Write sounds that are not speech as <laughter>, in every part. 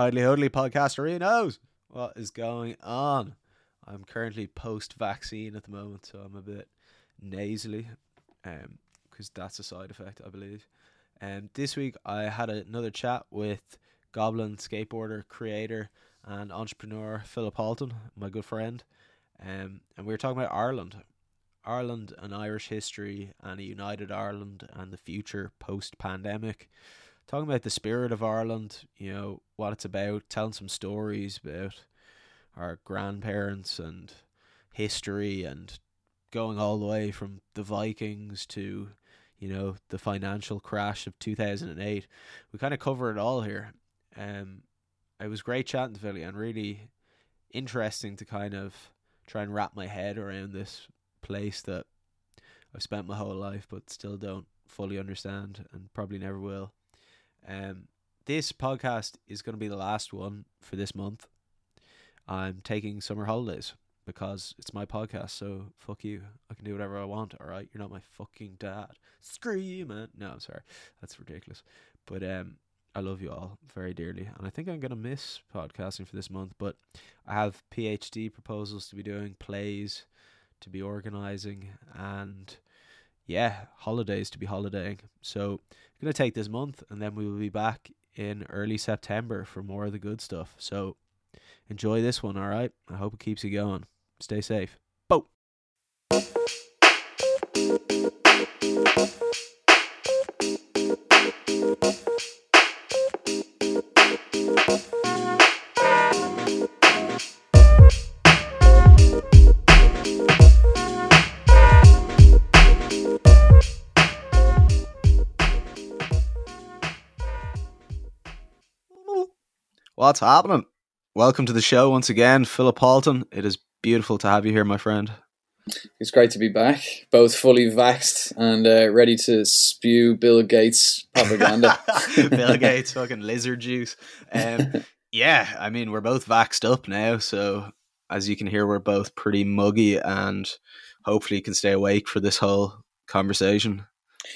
Hidely Hoodly podcaster knows what is going on. I'm currently post vaccine at the moment, so I'm a bit nasally, um, because that's a side effect, I believe. And um, this week I had another chat with Dublin skateboarder, creator, and entrepreneur Philip Halton, my good friend. Um, and we were talking about Ireland, Ireland and Irish history, and a united Ireland and the future post pandemic talking about the spirit of Ireland, you know, what it's about, telling some stories about our grandparents and history and going all the way from the Vikings to, you know, the financial crash of 2008. We kind of cover it all here. Um, it was great chatting to Philly and really interesting to kind of try and wrap my head around this place that I've spent my whole life but still don't fully understand and probably never will. Um, this podcast is going to be the last one for this month. I'm taking summer holidays because it's my podcast. So fuck you. I can do whatever I want. All right, you're not my fucking dad. Screaming. No, I'm sorry. That's ridiculous. But um, I love you all very dearly, and I think I'm gonna miss podcasting for this month. But I have PhD proposals to be doing, plays to be organizing, and yeah, holidays to be holidaying. So I'm gonna take this month, and then we will be back in early September for more of the good stuff. So enjoy this one, all right? I hope it keeps you going. Stay safe. Bo. What's happening? Welcome to the show once again, Philip Halton. It is beautiful to have you here, my friend. It's great to be back, both fully vaxxed and uh, ready to spew Bill Gates propaganda. <laughs> Bill Gates, fucking lizard juice. Um, yeah, I mean, we're both vaxxed up now, so as you can hear, we're both pretty muggy and hopefully can stay awake for this whole conversation.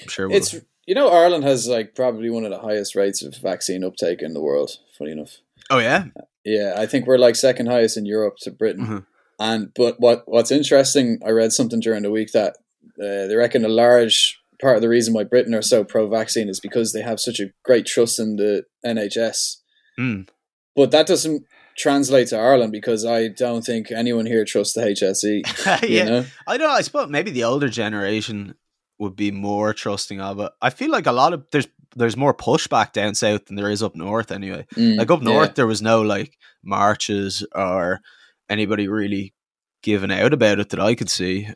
I'm sure we'll... it's you know Ireland has like probably one of the highest rates of vaccine uptake in the world. Funny enough. Oh yeah, yeah. I think we're like second highest in Europe to Britain. Mm-hmm. And but what what's interesting, I read something during the week that uh, they reckon a large part of the reason why Britain are so pro-vaccine is because they have such a great trust in the NHS. Mm. But that doesn't translate to Ireland because I don't think anyone here trusts the HSE. <laughs> yeah, know? I know. I suppose maybe the older generation would be more trusting of it. I feel like a lot of there's there's more pushback down south than there is up north anyway. Mm, like up north, yeah. there was no like marches or anybody really giving out about it that I could see.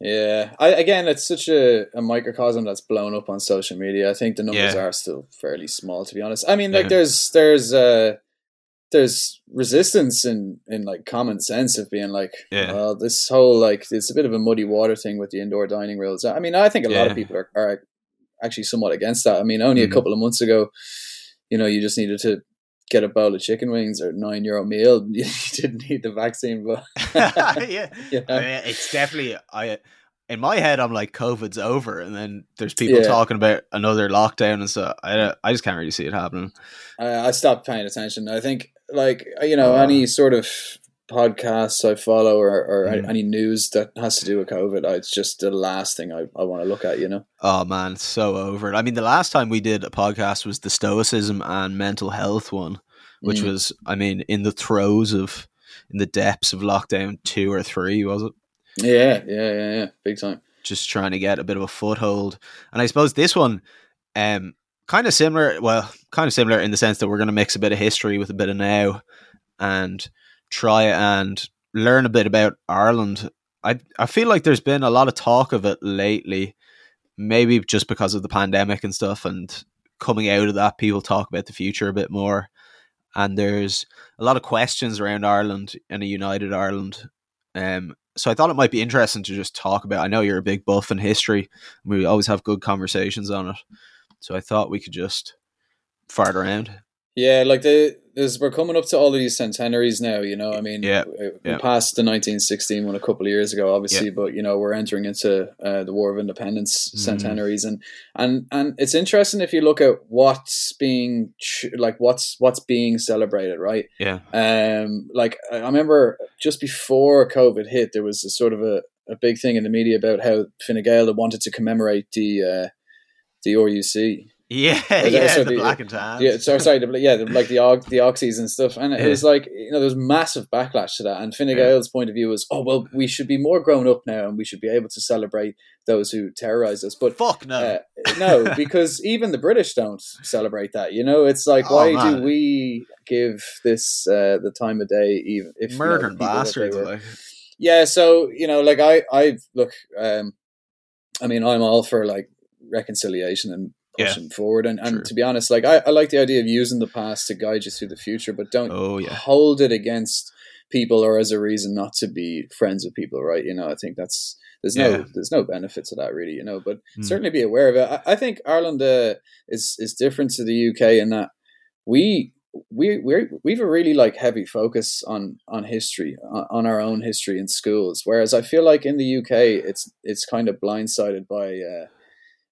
Yeah, I, again, it's such a, a microcosm that's blown up on social media. I think the numbers yeah. are still fairly small, to be honest. I mean, like yeah. there's there's uh there's resistance in in like common sense of being like, yeah. well, this whole like it's a bit of a muddy water thing with the indoor dining rules. I mean, I think a lot of people are, are actually somewhat against that. I mean, only mm-hmm. a couple of months ago, you know, you just needed to get a bowl of chicken wings or nine euro meal. <laughs> You didn't need the vaccine, but <laughs> yeah, <laughs> you know? I mean, it's definitely I. In my head, I'm like COVID's over, and then there's people yeah. talking about another lockdown, and so I I just can't really see it happening. I, I stopped paying attention. I think like you know uh, any sort of podcasts I follow or, or mm. any news that has to do with COVID, it's just the last thing I, I want to look at, you know? Oh man, so over it. I mean, the last time we did a podcast was the Stoicism and mental health one, which mm. was, I mean, in the throes of, in the depths of lockdown two or three, was it? Yeah, yeah, yeah, yeah. Big time. Just trying to get a bit of a foothold. And I suppose this one, um, kind of similar, well, kind of similar in the sense that we're going to mix a bit of history with a bit of now. And try and learn a bit about Ireland. I I feel like there's been a lot of talk of it lately, maybe just because of the pandemic and stuff, and coming out of that, people talk about the future a bit more. And there's a lot of questions around Ireland and a united Ireland. Um, so I thought it might be interesting to just talk about. I know you're a big buff in history. We always have good conversations on it. So I thought we could just fart around. Yeah, like the there's we're coming up to all of these centenaries now. You know, I mean, yeah, we yeah. passed the 1916 one a couple of years ago, obviously, yeah. but you know, we're entering into uh, the War of Independence mm. centenaries, and and and it's interesting if you look at what's being like what's what's being celebrated, right? Yeah. Um, like I remember just before COVID hit, there was a sort of a, a big thing in the media about how Fine Gael wanted to commemorate the uh, the RUC. Yeah, <laughs> yeah, so the, the, black and tan. Yeah, sorry, sorry, the, yeah, the, like the the Auxies and stuff, and it yeah. was like you know there was massive backlash to that. And Fine Gael's yeah. point of view was, oh well, we should be more grown up now, and we should be able to celebrate those who terrorize us. But fuck no, uh, no, <laughs> because even the British don't celebrate that. You know, it's like oh, why man. do we give this uh, the time of day? Even if murdering you know, bastards, like. yeah. So you know, like I, I look. um I mean, I'm all for like reconciliation and pushing yeah. forward. And, and to be honest, like I, I like the idea of using the past to guide you through the future, but don't oh, yeah. hold it against people or as a reason not to be friends with people, right? You know, I think that's there's no yeah. there's no benefit to that really, you know. But mm. certainly be aware of it. I, I think Ireland uh, is is different to the UK in that we we we we've a really like heavy focus on on history on, on, our own history in schools whereas i feel like in the uk it's it's kind of blindsided by uh,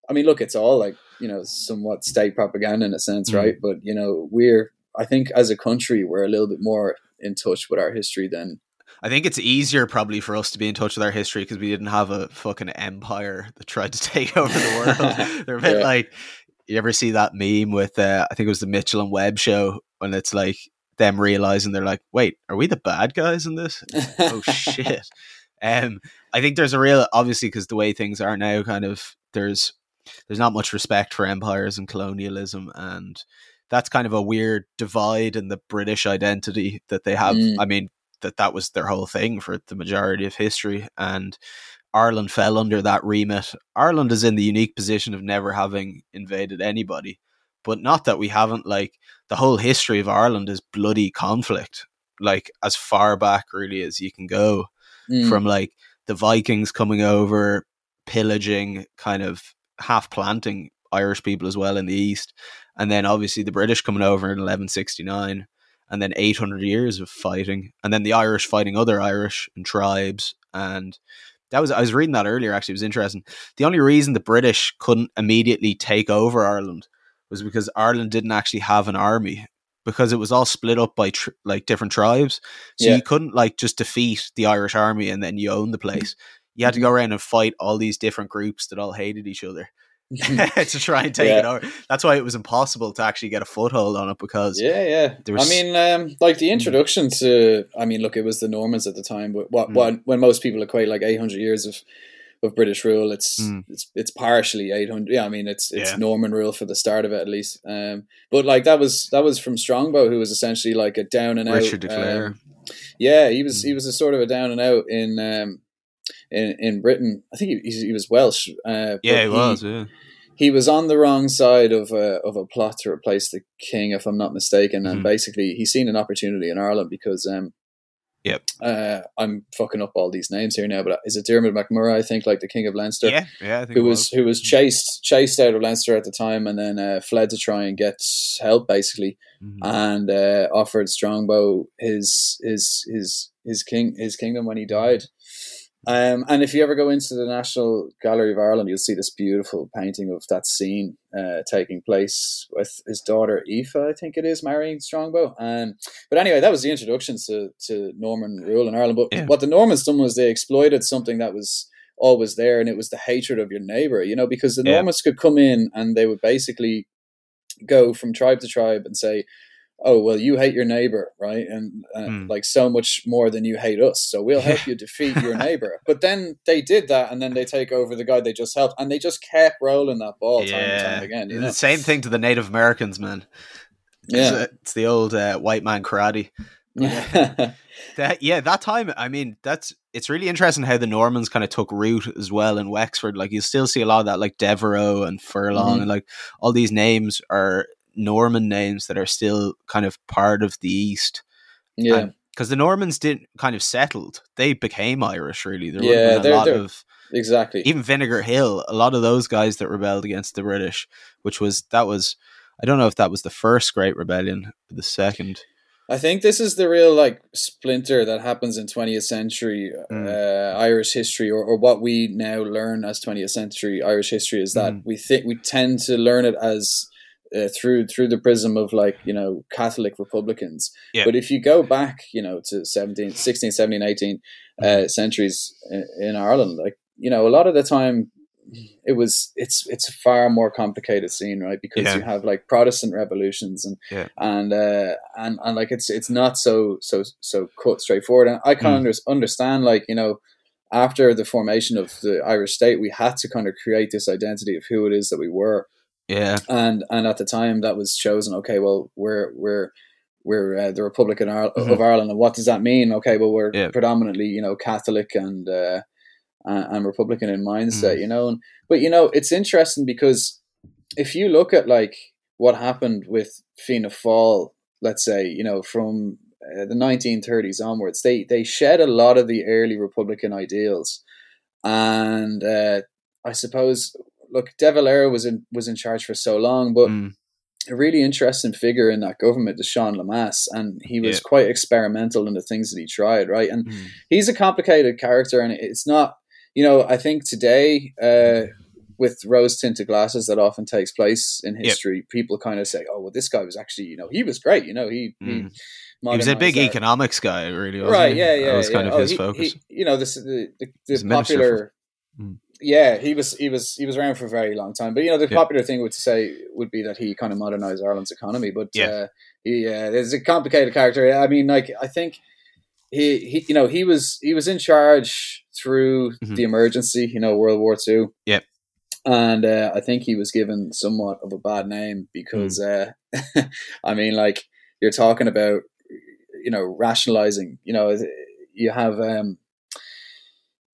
I mean, look, it's all like you know somewhat state propaganda in a sense, mm. right? But you know, we're I think as a country we're a little bit more in touch with our history than. I think it's easier probably for us to be in touch with our history because we didn't have a fucking empire <laughs> that tried to take <laughs> over the world. <laughs> They're a bit yeah. like you ever see that meme with uh, I think it was the Mitchell and Webb show when it's like them realizing they're like, wait, are we the bad guys in this? oh shit. Um, I think there's a real obviously because the way things are now, kind of there's there's not much respect for empires and colonialism and that's kind of a weird divide in the British identity that they have. Mm. I mean, that that was their whole thing for the majority of history and Ireland fell under that remit. Ireland is in the unique position of never having invaded anybody, but not that we haven't like the whole history of Ireland is bloody conflict, like as far back really as you can go mm. from like the Vikings coming over, pillaging kind of half planting Irish people as well in the east, and then obviously the British coming over in 1169, and then 800 years of fighting, and then the Irish fighting other Irish and tribes, and that was I was reading that earlier. Actually, it was interesting. The only reason the British couldn't immediately take over Ireland was because Ireland didn't actually have an army because it was all split up by tr- like different tribes. So yeah. you couldn't like just defeat the Irish army and then you own the <laughs> place you had to go around and fight all these different groups that all hated each other <laughs> <laughs> to try and take yeah. it over. That's why it was impossible to actually get a foothold on it because yeah, yeah. There was... I mean, um, like the mm. introduction to, I mean, look, it was the Normans at the time, but what, mm. what when most people equate like eight hundred years of of British rule, it's mm. it's it's partially eight hundred. Yeah, I mean, it's it's yeah. Norman rule for the start of it at least. Um, but like that was that was from Strongbow, who was essentially like a down and out Richard de Clare. Um, yeah, he was mm. he was a sort of a down and out in um, in, in Britain. I think he, he was Welsh. Uh, yeah, he was. Yeah. He was on the wrong side of a, of a plot to replace the king, if I'm not mistaken. Mm-hmm. And basically, he's seen an opportunity in Ireland because um, Yep. Uh, I'm fucking up all these names here now, but is it Dermot MacMurrough? I think like the King of Leinster. Yeah, yeah. who was, was, who was chased chased out of Leinster at the time, and then uh, fled to try and get help, basically, mm-hmm. and uh, offered Strongbow his his his his king his kingdom when he died. Um, and if you ever go into the National Gallery of Ireland, you'll see this beautiful painting of that scene uh, taking place with his daughter Aoife, I think it is, marrying Strongbow. Um, but anyway, that was the introduction to, to Norman rule in Ireland. But yeah. what the Normans done was they exploited something that was always there, and it was the hatred of your neighbor. You know, because the yeah. Normans could come in and they would basically go from tribe to tribe and say, oh well you hate your neighbor right? And uh, mm. like so much more than you hate us. So we'll help you defeat your <laughs> neighbor. But then they did that and then they take over the guy they just helped and they just kept rolling that ball yeah. time and time again you know? the same thing to the native americans man. Yeah. it's, it's the old uh, white man karate. <laughs> That yeah that time i mean that's it's really interesting how the normans kind of took root as well in wexford. Like you still see a lot of that like devereux and furlong mm-hmm. and like all these names are Norman names that are still kind of part of the East. Yeah. Because the Normans didn't kind of settled. They became Irish, really. There yeah, a lot of exactly even Vinegar Hill. A lot of those guys that rebelled against the British, which was that was I don't know if that was the first Great Rebellion, the second. I think this is the real like splinter that happens in 20th century mm. uh, Irish history, or, or what we now learn as 20th century Irish history is that mm. we think we tend to learn it as uh, through through the prism of like you know Catholic Republicans. Yeah. But if you go back, you know, to 17, 16, 17, 18 uh, mm. centuries in, in Ireland, like you know, a lot of the time it was it's it's a far more complicated scene right because yeah. you have like protestant revolutions and yeah. and uh and and like it's it's not so so so cut straightforward and i kind mm. of understand like you know after the formation of the irish state we had to kind of create this identity of who it is that we were yeah and and at the time that was chosen okay well we're we're we're uh, the Republic of, mm-hmm. of Ireland, and what does that mean? Okay, well, we're yeah. predominantly, you know, Catholic and uh, and Republican in mindset, mm. you know. And, but you know, it's interesting because if you look at like what happened with Fianna Fáil, let's say, you know, from uh, the 1930s onwards, they they shed a lot of the early Republican ideals, and uh, I suppose, look, De Valera was in was in charge for so long, but. Mm. A really interesting figure in that government is Sean Lemass, and he was yeah. quite experimental in the things that he tried, right? And mm. he's a complicated character, and it's not you know, I think today, uh, with rose tinted glasses, that often takes place in history. Yep. People kind of say, "Oh, well, this guy was actually, you know, he was great. You know, he." Mm. he he was a big economics guy, really. right? He? Yeah, yeah. That was yeah. kind of oh, his he, focus. You know, this the, the, the popular. Mm. Yeah, he was he was he was around for a very long time. But you know, the popular thing would say would be that he kind of modernized Ireland's economy. But yeah, uh, he uh, there's a complicated character. I mean, like I think he, he you know he was he was in charge through mm-hmm. the emergency you know world war two yep and uh, i think he was given somewhat of a bad name because mm. uh, <laughs> i mean like you're talking about you know rationalizing you know you have um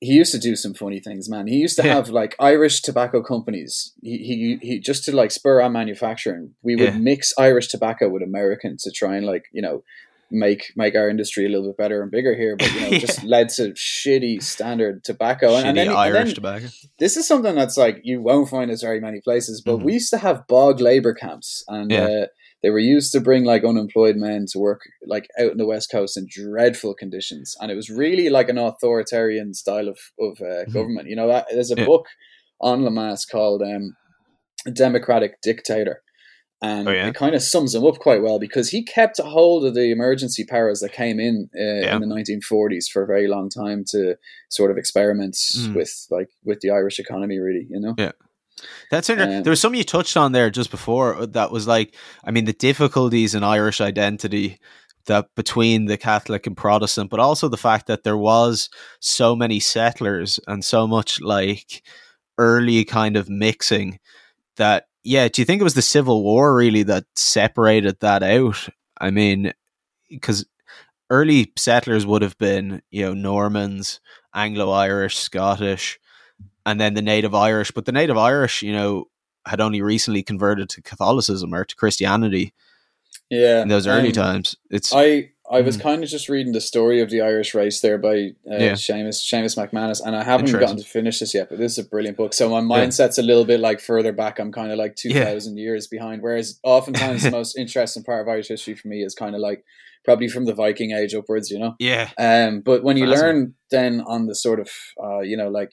he used to do some funny things, man. He used to yeah. have like Irish tobacco companies. He, he he just to like spur on manufacturing. We would yeah. mix Irish tobacco with American to try and like you know make make our industry a little bit better and bigger here, but you know, <laughs> yeah. just led to shitty standard tobacco. Shitty and, then, Irish and then, tobacco. This is something that's like you won't find as very many places, but mm-hmm. we used to have bog labor camps, and uh, they were used to bring like unemployed men to work like out in the west coast in dreadful conditions, and it was really like an authoritarian style of of uh, mm-hmm. government. You know, that, there's a yeah. book on Lemass called um, "Democratic Dictator." and oh, yeah? it kind of sums him up quite well because he kept a hold of the emergency powers that came in uh, yeah. in the 1940s for a very long time to sort of experiment mm. with like with the Irish economy, really. You know. Yeah. That's interesting. Um, there was something you touched on there just before uh, that was like, I mean, the difficulties in Irish identity that between the Catholic and Protestant, but also the fact that there was so many settlers and so much like early kind of mixing that yeah, do you think it was the Civil War really that separated that out? I mean, because early settlers would have been, you know, Normans, Anglo Irish, Scottish, and then the native Irish. But the native Irish, you know, had only recently converted to Catholicism or to Christianity. Yeah. In those early um, times. It's I I was mm. kind of just reading the story of the Irish race there by uh, yeah. Seamus Seamus MacManus, and I haven't gotten to finish this yet. But this is a brilliant book. So my mindset's yeah. a little bit like further back. I'm kind of like two thousand yeah. years behind. Whereas oftentimes the <laughs> most interesting part of Irish history for me is kind of like probably from the Viking Age upwards. You know. Yeah. Um. But when you learn then on the sort of uh, you know, like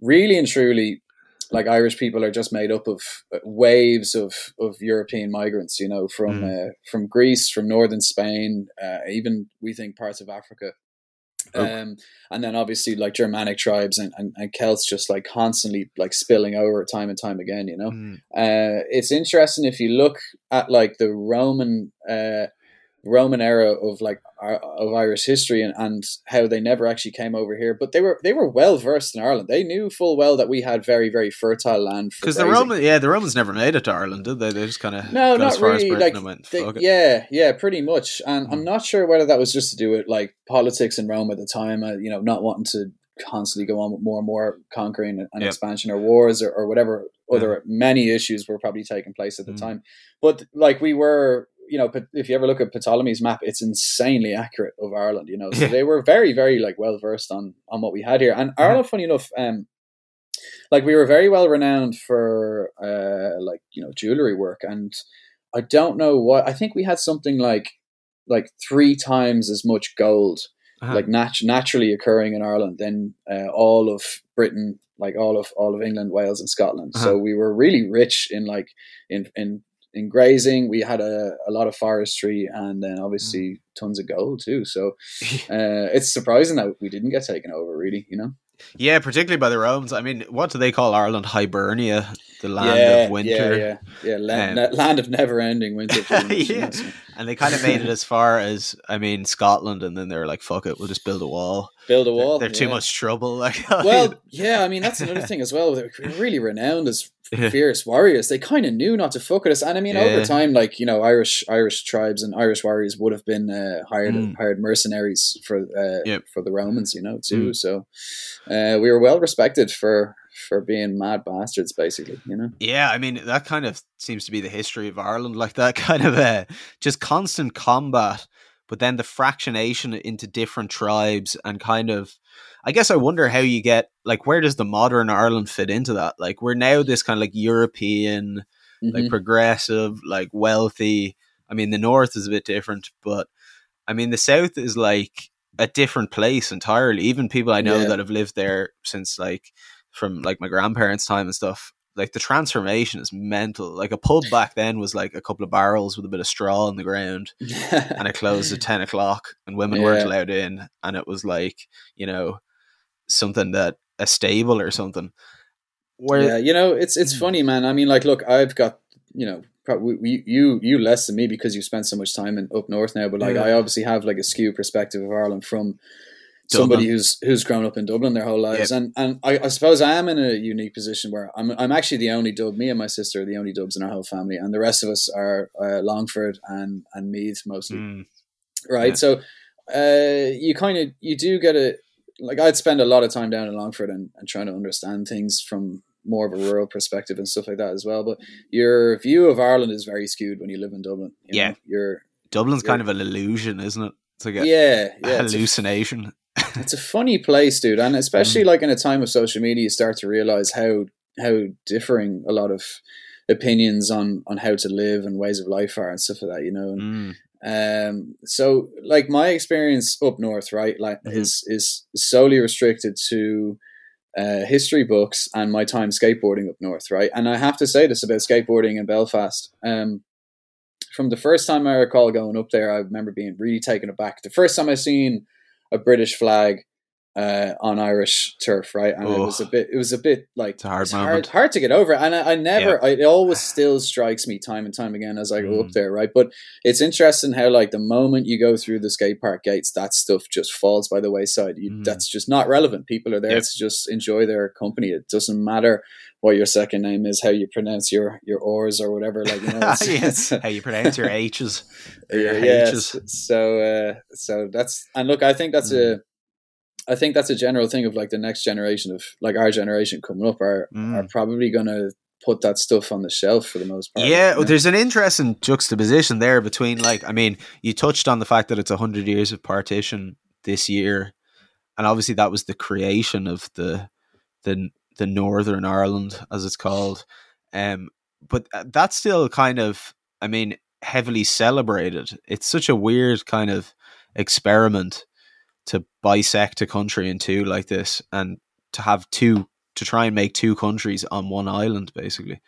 really and truly like Irish people are just made up of uh, waves of, of European migrants, you know, from mm. uh, from Greece, from northern Spain, uh, even we think parts of Africa. Oh. Um, and then obviously like Germanic tribes and, and, and, Celts just like constantly like spilling over time and time again, you know. Mm. Uh, it's interesting if you look at like the Roman uh, Roman era of like of Irish history and, and how they never actually came over here, but they were they were well versed in Ireland. They knew full well that we had very very fertile land. Because the Roman, yeah, the Romans never made it to Ireland, did they? They just kind of no, not really. Like they, yeah, yeah, pretty much. And mm. I'm not sure whether that was just to do with like politics in Rome at the time. Uh, you know, not wanting to constantly go on with more and more conquering and yep. expansion or wars or, or whatever other yeah. many issues were probably taking place at the mm. time. But like we were you know, but if you ever look at Ptolemy's map, it's insanely accurate of Ireland. You know, so they were very, very like well versed on on what we had here. And Ireland, funny enough, um, like we were very well renowned for uh, like you know jewelry work, and I don't know what I think we had something like like three times as much gold uh-huh. like nat- naturally occurring in Ireland than uh, all of Britain, like all of all of England, Wales, and Scotland. Uh-huh. So we were really rich in like in in in grazing. We had a, a lot of forestry, and then obviously mm. tons of gold too. So <laughs> uh, it's surprising that we didn't get taken over, really. You know. Yeah, particularly by the Romans. I mean, what do they call Ireland? Hibernia, the land yeah, of winter. Yeah, yeah, yeah. Land, um, land of never-ending winter. <laughs> yeah. and they kind of made it as far as I mean Scotland, and then they were like, "Fuck it, we'll just build a wall." Build a wall. They're, they're yeah. too much trouble. <laughs> Like, well, yeah. I mean, that's another thing as well. They're <laughs> really renowned as fierce warriors. They kind of knew not to fuck with us, and I mean, yeah. over time, like you know, Irish Irish tribes and Irish warriors would have been uh, hired mm. hired mercenaries for uh, yep. for the Romans, you know, too. Mm. So uh, we were well respected for for being mad bastards, basically. You know. Yeah, I mean that kind of seems to be the history of Ireland, <laughs> like that kind of uh, just constant combat, but then the fractionation into different tribes and kind of. I guess I wonder how you get like where does the modern Ireland fit into that? Like we're now this kind of like European, mm-hmm. like progressive, like wealthy. I mean, the north is a bit different, but I mean the south is like a different place entirely. Even people I know yeah. that have lived there since like from like my grandparents' time and stuff. Like the transformation is mental. Like a pub back then was like a couple of barrels with a bit of straw on the ground, <laughs> and it closed at ten o'clock, and women yeah. weren't allowed in, and it was like you know something that a stable or something. Where yeah, you know it's it's hmm. funny, man. I mean, like, look, I've got you know probably you you less than me because you spent so much time in up north now, but like yeah. I obviously have like a skew perspective of Ireland from somebody who's who's grown up in Dublin their whole lives, yep. and and I, I, suppose I am in a unique position where I'm I'm actually the only Dub. Me and my sister are the only Dubs in our whole family, and the rest of us are uh, Longford and and Meath mostly, mm. right? Yeah. So uh, you kind of you do get a like I'd spend a lot of time down in Longford and, and trying to understand things from more of a rural perspective and stuff like that as well. But your view of Ireland is very skewed when you live in Dublin. You yeah, know, you're Dublin's you're, kind of an illusion, isn't it? It's like a, yeah, yeah, hallucination it's a funny place, dude, and especially mm. like in a time of social media, you start to realize how how differing a lot of opinions on on how to live and ways of life are and stuff like that. You know. And, mm. um, so like my experience up north, right, like mm-hmm. is is solely restricted to uh, history books and my time skateboarding up north, right? And I have to say this about skateboarding in Belfast. Um, from the first time I recall going up there, I remember being really taken aback. The first time I seen a British flag uh, on Irish turf, right? And it was a bit, it was a bit like it's hard, hard, hard, to get over. And I, I never, yeah. I, it always still strikes me time and time again as I go mm. up there, right? But it's interesting how, like, the moment you go through the skate park gates, that stuff just falls by the wayside. You, mm. That's just not relevant. People are there yep. to just enjoy their company. It doesn't matter what your second name is, how you pronounce your your R's or whatever. Like, you know, <laughs> it's, yes. <laughs> how you pronounce your H's. yeah, H's. So, uh, so that's and look, I think that's mm. a I think that's a general thing of like the next generation of like our generation coming up are mm. are probably going to put that stuff on the shelf for the most part. Yeah, there's an interesting juxtaposition there between like I mean, you touched on the fact that it's a hundred years of partition this year, and obviously that was the creation of the the the Northern Ireland as it's called. Um, but uh, that's still kind of, I mean, heavily celebrated. It's such a weird kind of experiment to bisect a country in two like this and to have two to try and make two countries on one island basically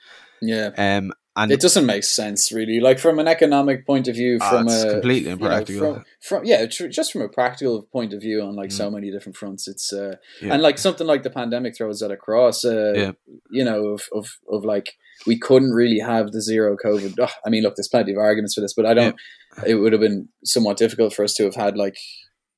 yeah um and it doesn't make sense really like from an economic point of view ah, from a completely impractical you know, from, from, yeah tr- just from a practical point of view on like mm. so many different fronts it's uh yeah. and like something like the pandemic throws that across uh yeah. you know of, of of like we couldn't really have the zero covid oh, i mean look there's plenty of arguments for this but i don't yeah. it would have been somewhat difficult for us to have had like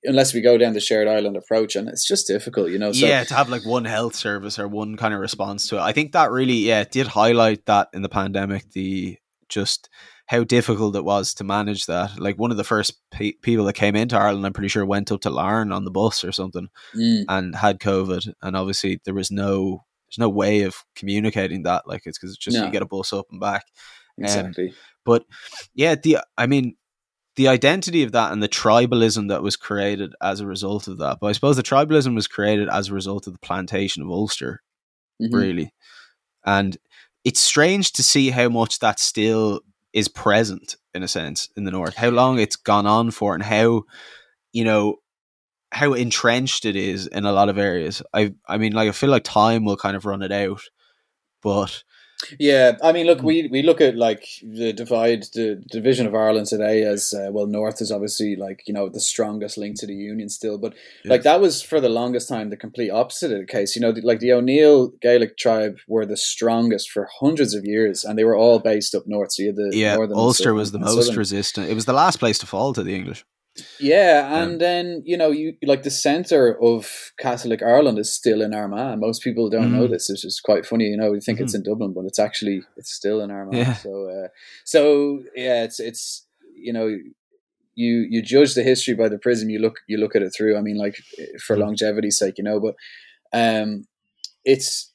unless we go down the shared island approach and it's just difficult you know so, yeah to have like one health service or one kind of response to it. I think that really yeah did highlight that in the pandemic the just how difficult it was to manage that. Like one of the first pe- people that came into ireland i'm pretty sure went up to larne on the bus or something mm. and had covid. And obviously there was no there's no way of communicating that like it's because it's just no. you get a bus up and back. Um, exactly. um, but yeah the i mean the identity of that and the tribalism that was created as a result of that. But I suppose the tribalism was created as a result of the plantation of Ulster, mm-hmm. really. And it's strange to see how much that still is present in a sense in the north. How long it's gone on for, and how you know how entrenched it is in a lot of areas. I I mean, like I feel like time will kind of run it out, but yeah, I mean, look, we we look at like the divide, the division of Ireland today as uh, well. North is obviously like you know the strongest link to the union still, but yeah. like that was for the longest time the complete opposite of the case. You know, like the O'Neill Gaelic tribe were the strongest for hundreds of years, and they were all based up north. So you had the yeah, Ulster was the most southern. resistant. It was the last place to fall to the English. Yeah, and um, then you know, you like the center of Catholic Ireland is still in Armagh. Most people don't mm-hmm. know this, which is quite funny. You know, you think mm-hmm. it's in Dublin, but it's actually it's still in Armagh. Yeah. So, uh, so yeah, it's it's you know, you you judge the history by the prism you look you look at it through. I mean, like for mm-hmm. longevity's sake, you know, but um, it's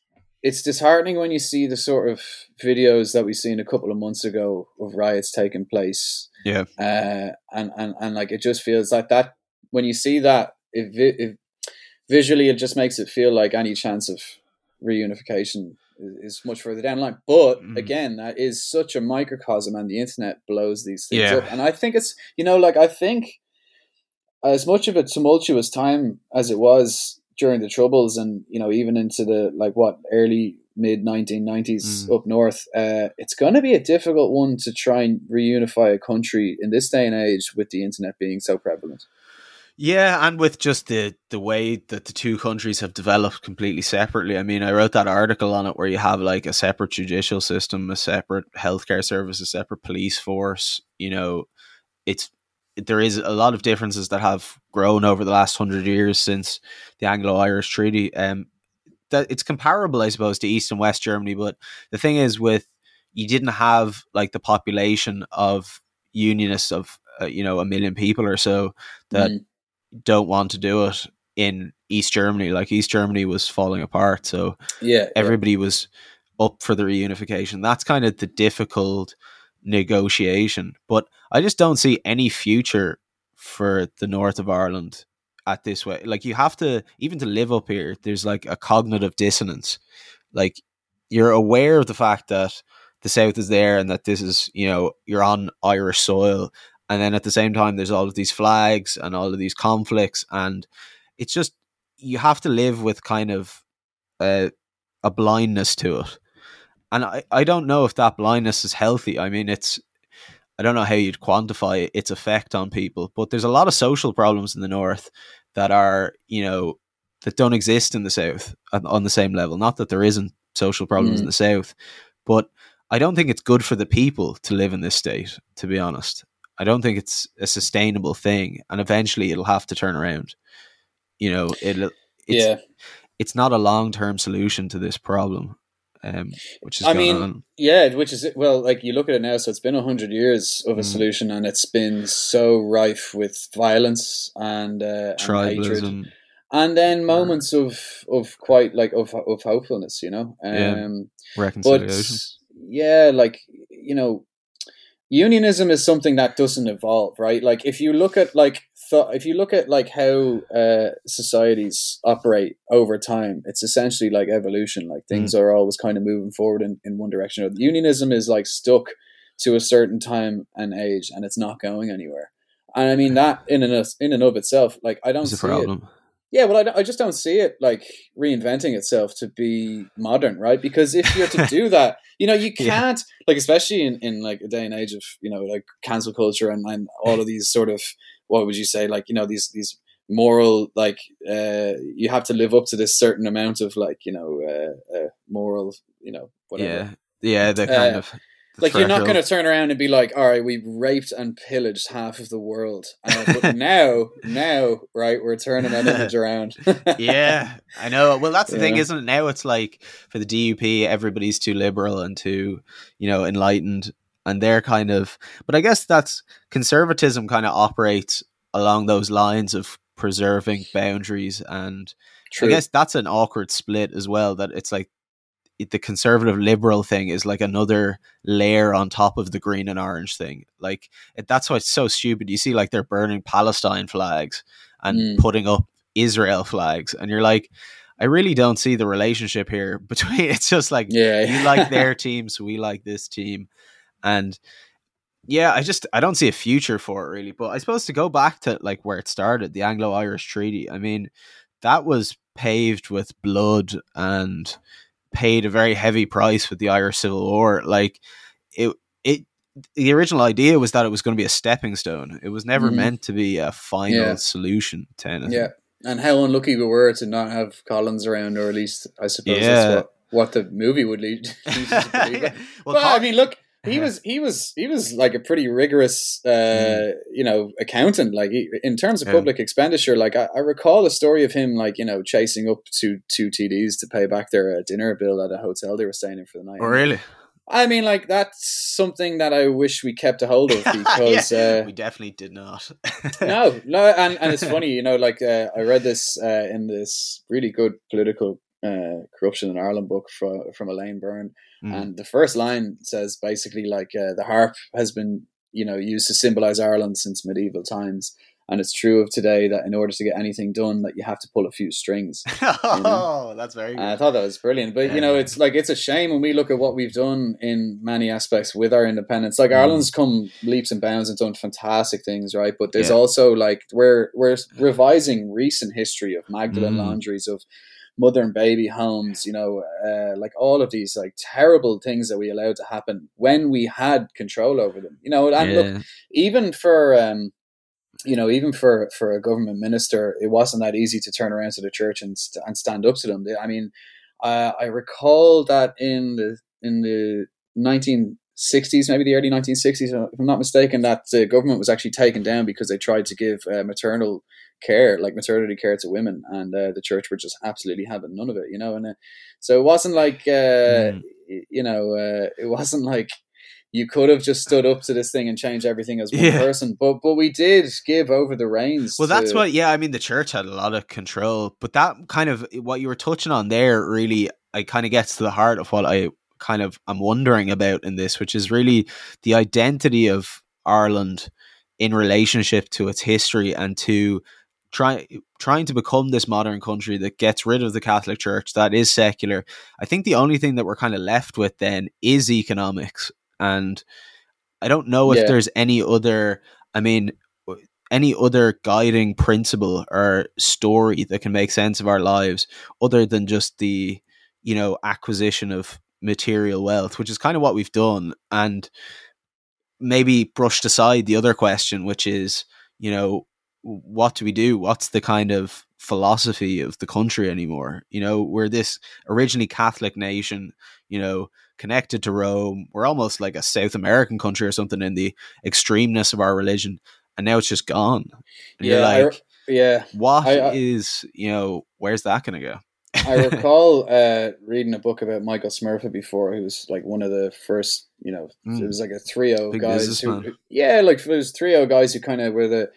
it's disheartening when you see the sort of videos that we've seen a couple of months ago of riots taking place. Yeah. Uh, and, and, and like, it just feels like that when you see that, if, if visually, it just makes it feel like any chance of reunification is, is much further down the line. But mm. again, that is such a microcosm and the internet blows these things yeah. up. And I think it's, you know, like, I think as much of a tumultuous time as it was during the troubles and you know even into the like what early mid 1990s mm. up north uh, it's going to be a difficult one to try and reunify a country in this day and age with the internet being so prevalent yeah, and with just the the way that the two countries have developed completely separately. I mean, I wrote that article on it where you have like a separate judicial system, a separate healthcare service, a separate police force. You know, it's there is a lot of differences that have grown over the last hundred years since the Anglo-Irish Treaty. Um, that it's comparable, I suppose, to East and West Germany. But the thing is, with you didn't have like the population of unionists of uh, you know a million people or so that mm. don't want to do it in East Germany. Like East Germany was falling apart, so yeah, everybody yeah. was up for the reunification. That's kind of the difficult negotiation. But I just don't see any future for the north of Ireland at this way. Like you have to even to live up here, there's like a cognitive dissonance. Like you're aware of the fact that the south is there and that this is, you know, you're on Irish soil. And then at the same time there's all of these flags and all of these conflicts and it's just you have to live with kind of a, a blindness to it and I, I don't know if that blindness is healthy. I mean, it's I don't know how you'd quantify its effect on people, but there's a lot of social problems in the north that are you know that don't exist in the south on the same level. Not that there isn't social problems mm. in the south, but I don't think it's good for the people to live in this state. To be honest, I don't think it's a sustainable thing, and eventually it'll have to turn around. You know, it'll. It's, yeah. It's not a long term solution to this problem um, which is I mean, on. yeah, which is well, like you look at it now. So it's been a hundred years of a mm. solution, and it's been so rife with violence and, uh, and hatred, and then moments of of quite like of of hopefulness, you know. Um, yeah. Reconciliation. But yeah, like you know, unionism is something that doesn't evolve, right? Like if you look at like thought if you look at like how uh, societies operate over time, it's essentially like evolution. Like things mm. are always kind of moving forward in, in one direction. Unionism is like stuck to a certain time and age, and it's not going anywhere. And I mean that in and of, in and of itself, like I don't it's see it. Yeah, well, I, I just don't see it like reinventing itself to be modern, right? Because if you're to do that, <laughs> you know, you can't yeah. like, especially in, in like a day and age of you know like cancel culture and, and all of these sort of what would you say like you know these these moral like uh you have to live up to this certain amount of like you know uh, uh moral you know whatever yeah yeah the kind uh, of like you're not going to turn around and be like all right we raped and pillaged half of the world. Uh, but <laughs> now now right we're turning that image around. <laughs> Yeah i know. Well that's the yeah. thing isn't it? Now it's like for the dup everybody's too liberal and too you know enlightened and they're kind of but i guess that's conservatism kind of operates along those lines of preserving boundaries and True. i guess that's an awkward split as well that it's like the conservative liberal thing is like another layer on top of the green and orange thing like it, that's why it's so stupid you see like they're burning palestine flags and mm. putting up israel flags and you're like I really don't see the relationship here <laughs> between. It's just like yeah, you like their team, so we like this team, and yeah, I just I don't see a future for it really. But I suppose to go back to like where it started, the Anglo-Irish Treaty. I mean, that was paved with blood and paid a very heavy price with the Irish Civil War. Like it, it. The original idea was that it was going to be a stepping stone. It was never mm. meant to be a final yeah. solution to anything. Yeah, and how unlucky we were to not have Collins around, or at least I suppose yeah. that's what, what the movie would lead. <laughs> <laughs> yeah. well, well I mean, look, he was he was he was like a pretty rigorous uh, mm. you know accountant. Like he, in terms of yeah. public expenditure like I, I, recall a story of him like you know chasing up two two TDs to pay back their uh, dinner bill at a hotel they were staying in for the night. Oh really? I mean like that's something that I wish we kept a hold of <laughs> because yeah, uh, we definitely did not. <laughs> No no and, and it's funny you know like uh, I read this uh, in this really good political uh, corruption in Ireland book from from Elaine Byrne Mm. And the first line says basically like uh, the harp has been you know used to symbolize Ireland since medieval times. And it's true of today that in order to get anything done, that you have to pull a few strings. <laughs> oh, know? that's very. I thought that was brilliant, but yeah. you know, it's like it's a shame when we look at what we've done in many aspects with our independence. Like mm. Ireland's come leaps and bounds and done fantastic things, right? But there's yeah. also like we're we're revising recent history of Magdalen mm. laundries of mother and baby homes, you know, uh, like all of these like terrible things that we allowed to happen when we had control over them, you know. And yeah. look, even for um, you know, even for for a government minister, it wasn't that easy to turn around to the church and st- and stand up to them. I mean, uh, I recall that in the in the nineteen 60s, maybe the early 1960s, if I'm not mistaken, that the government was actually taken down because they tried to give uh, maternal care, like maternity care to women, and uh, the church were just absolutely having none of it, you know. And uh, so it wasn't like, uh, mm. you know, uh, it wasn't like you could have just stood up to this thing and changed everything as one yeah. person, but but we did give over the reins. Well, to... that's what, yeah. I mean, the church had a lot of control, but that kind of what you were touching on there really, I kind of gets to the heart of what I kind of I'm wondering about in this, which is really the identity of Ireland in relationship to its history and to try, trying to become this modern country that gets rid of the Catholic Church, that is secular. I think the only thing that we're kind of left with then is economics. And I don't know if yeah. there's any other, I mean, any other guiding principle or story that can make sense of our lives other than just the, you know, acquisition of material wealth, which is kind of what we've done. And maybe brushed aside the other question, which is, you know, what do we do? What's the kind of philosophy of the country anymore? You know, we're this originally Catholic nation, you know, connected to Rome. We're almost like a South American country or something in the extremeness of our religion, and now it's just gone. And yeah, like, I, yeah. What I, I, is you know, where's that going to go? I <laughs> recall uh, reading a book about Michael Smurfit before, who was like one of the first, you know, mm. it was like a trio Big guys. Who, yeah, like it was trio guys who kind of were the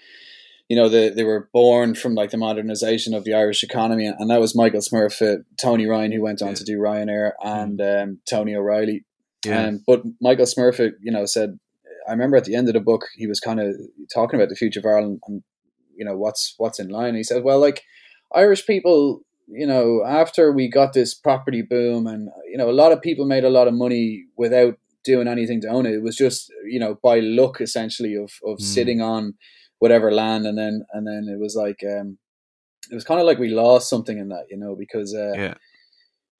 you know, the, they were born from like the modernization of the Irish economy, and that was Michael Smurfit, Tony Ryan, who went on yeah. to do Ryanair, and um, Tony O'Reilly. Yeah. Um, but Michael Smurfit, you know, said, I remember at the end of the book, he was kind of talking about the future of Ireland and you know what's what's in line. he said, well, like Irish people, you know, after we got this property boom, and you know, a lot of people made a lot of money without doing anything to own it. It was just you know by luck essentially of of mm. sitting on whatever land, and then and then it was like um, it was kind of like we lost something in that, you know, because uh, yeah.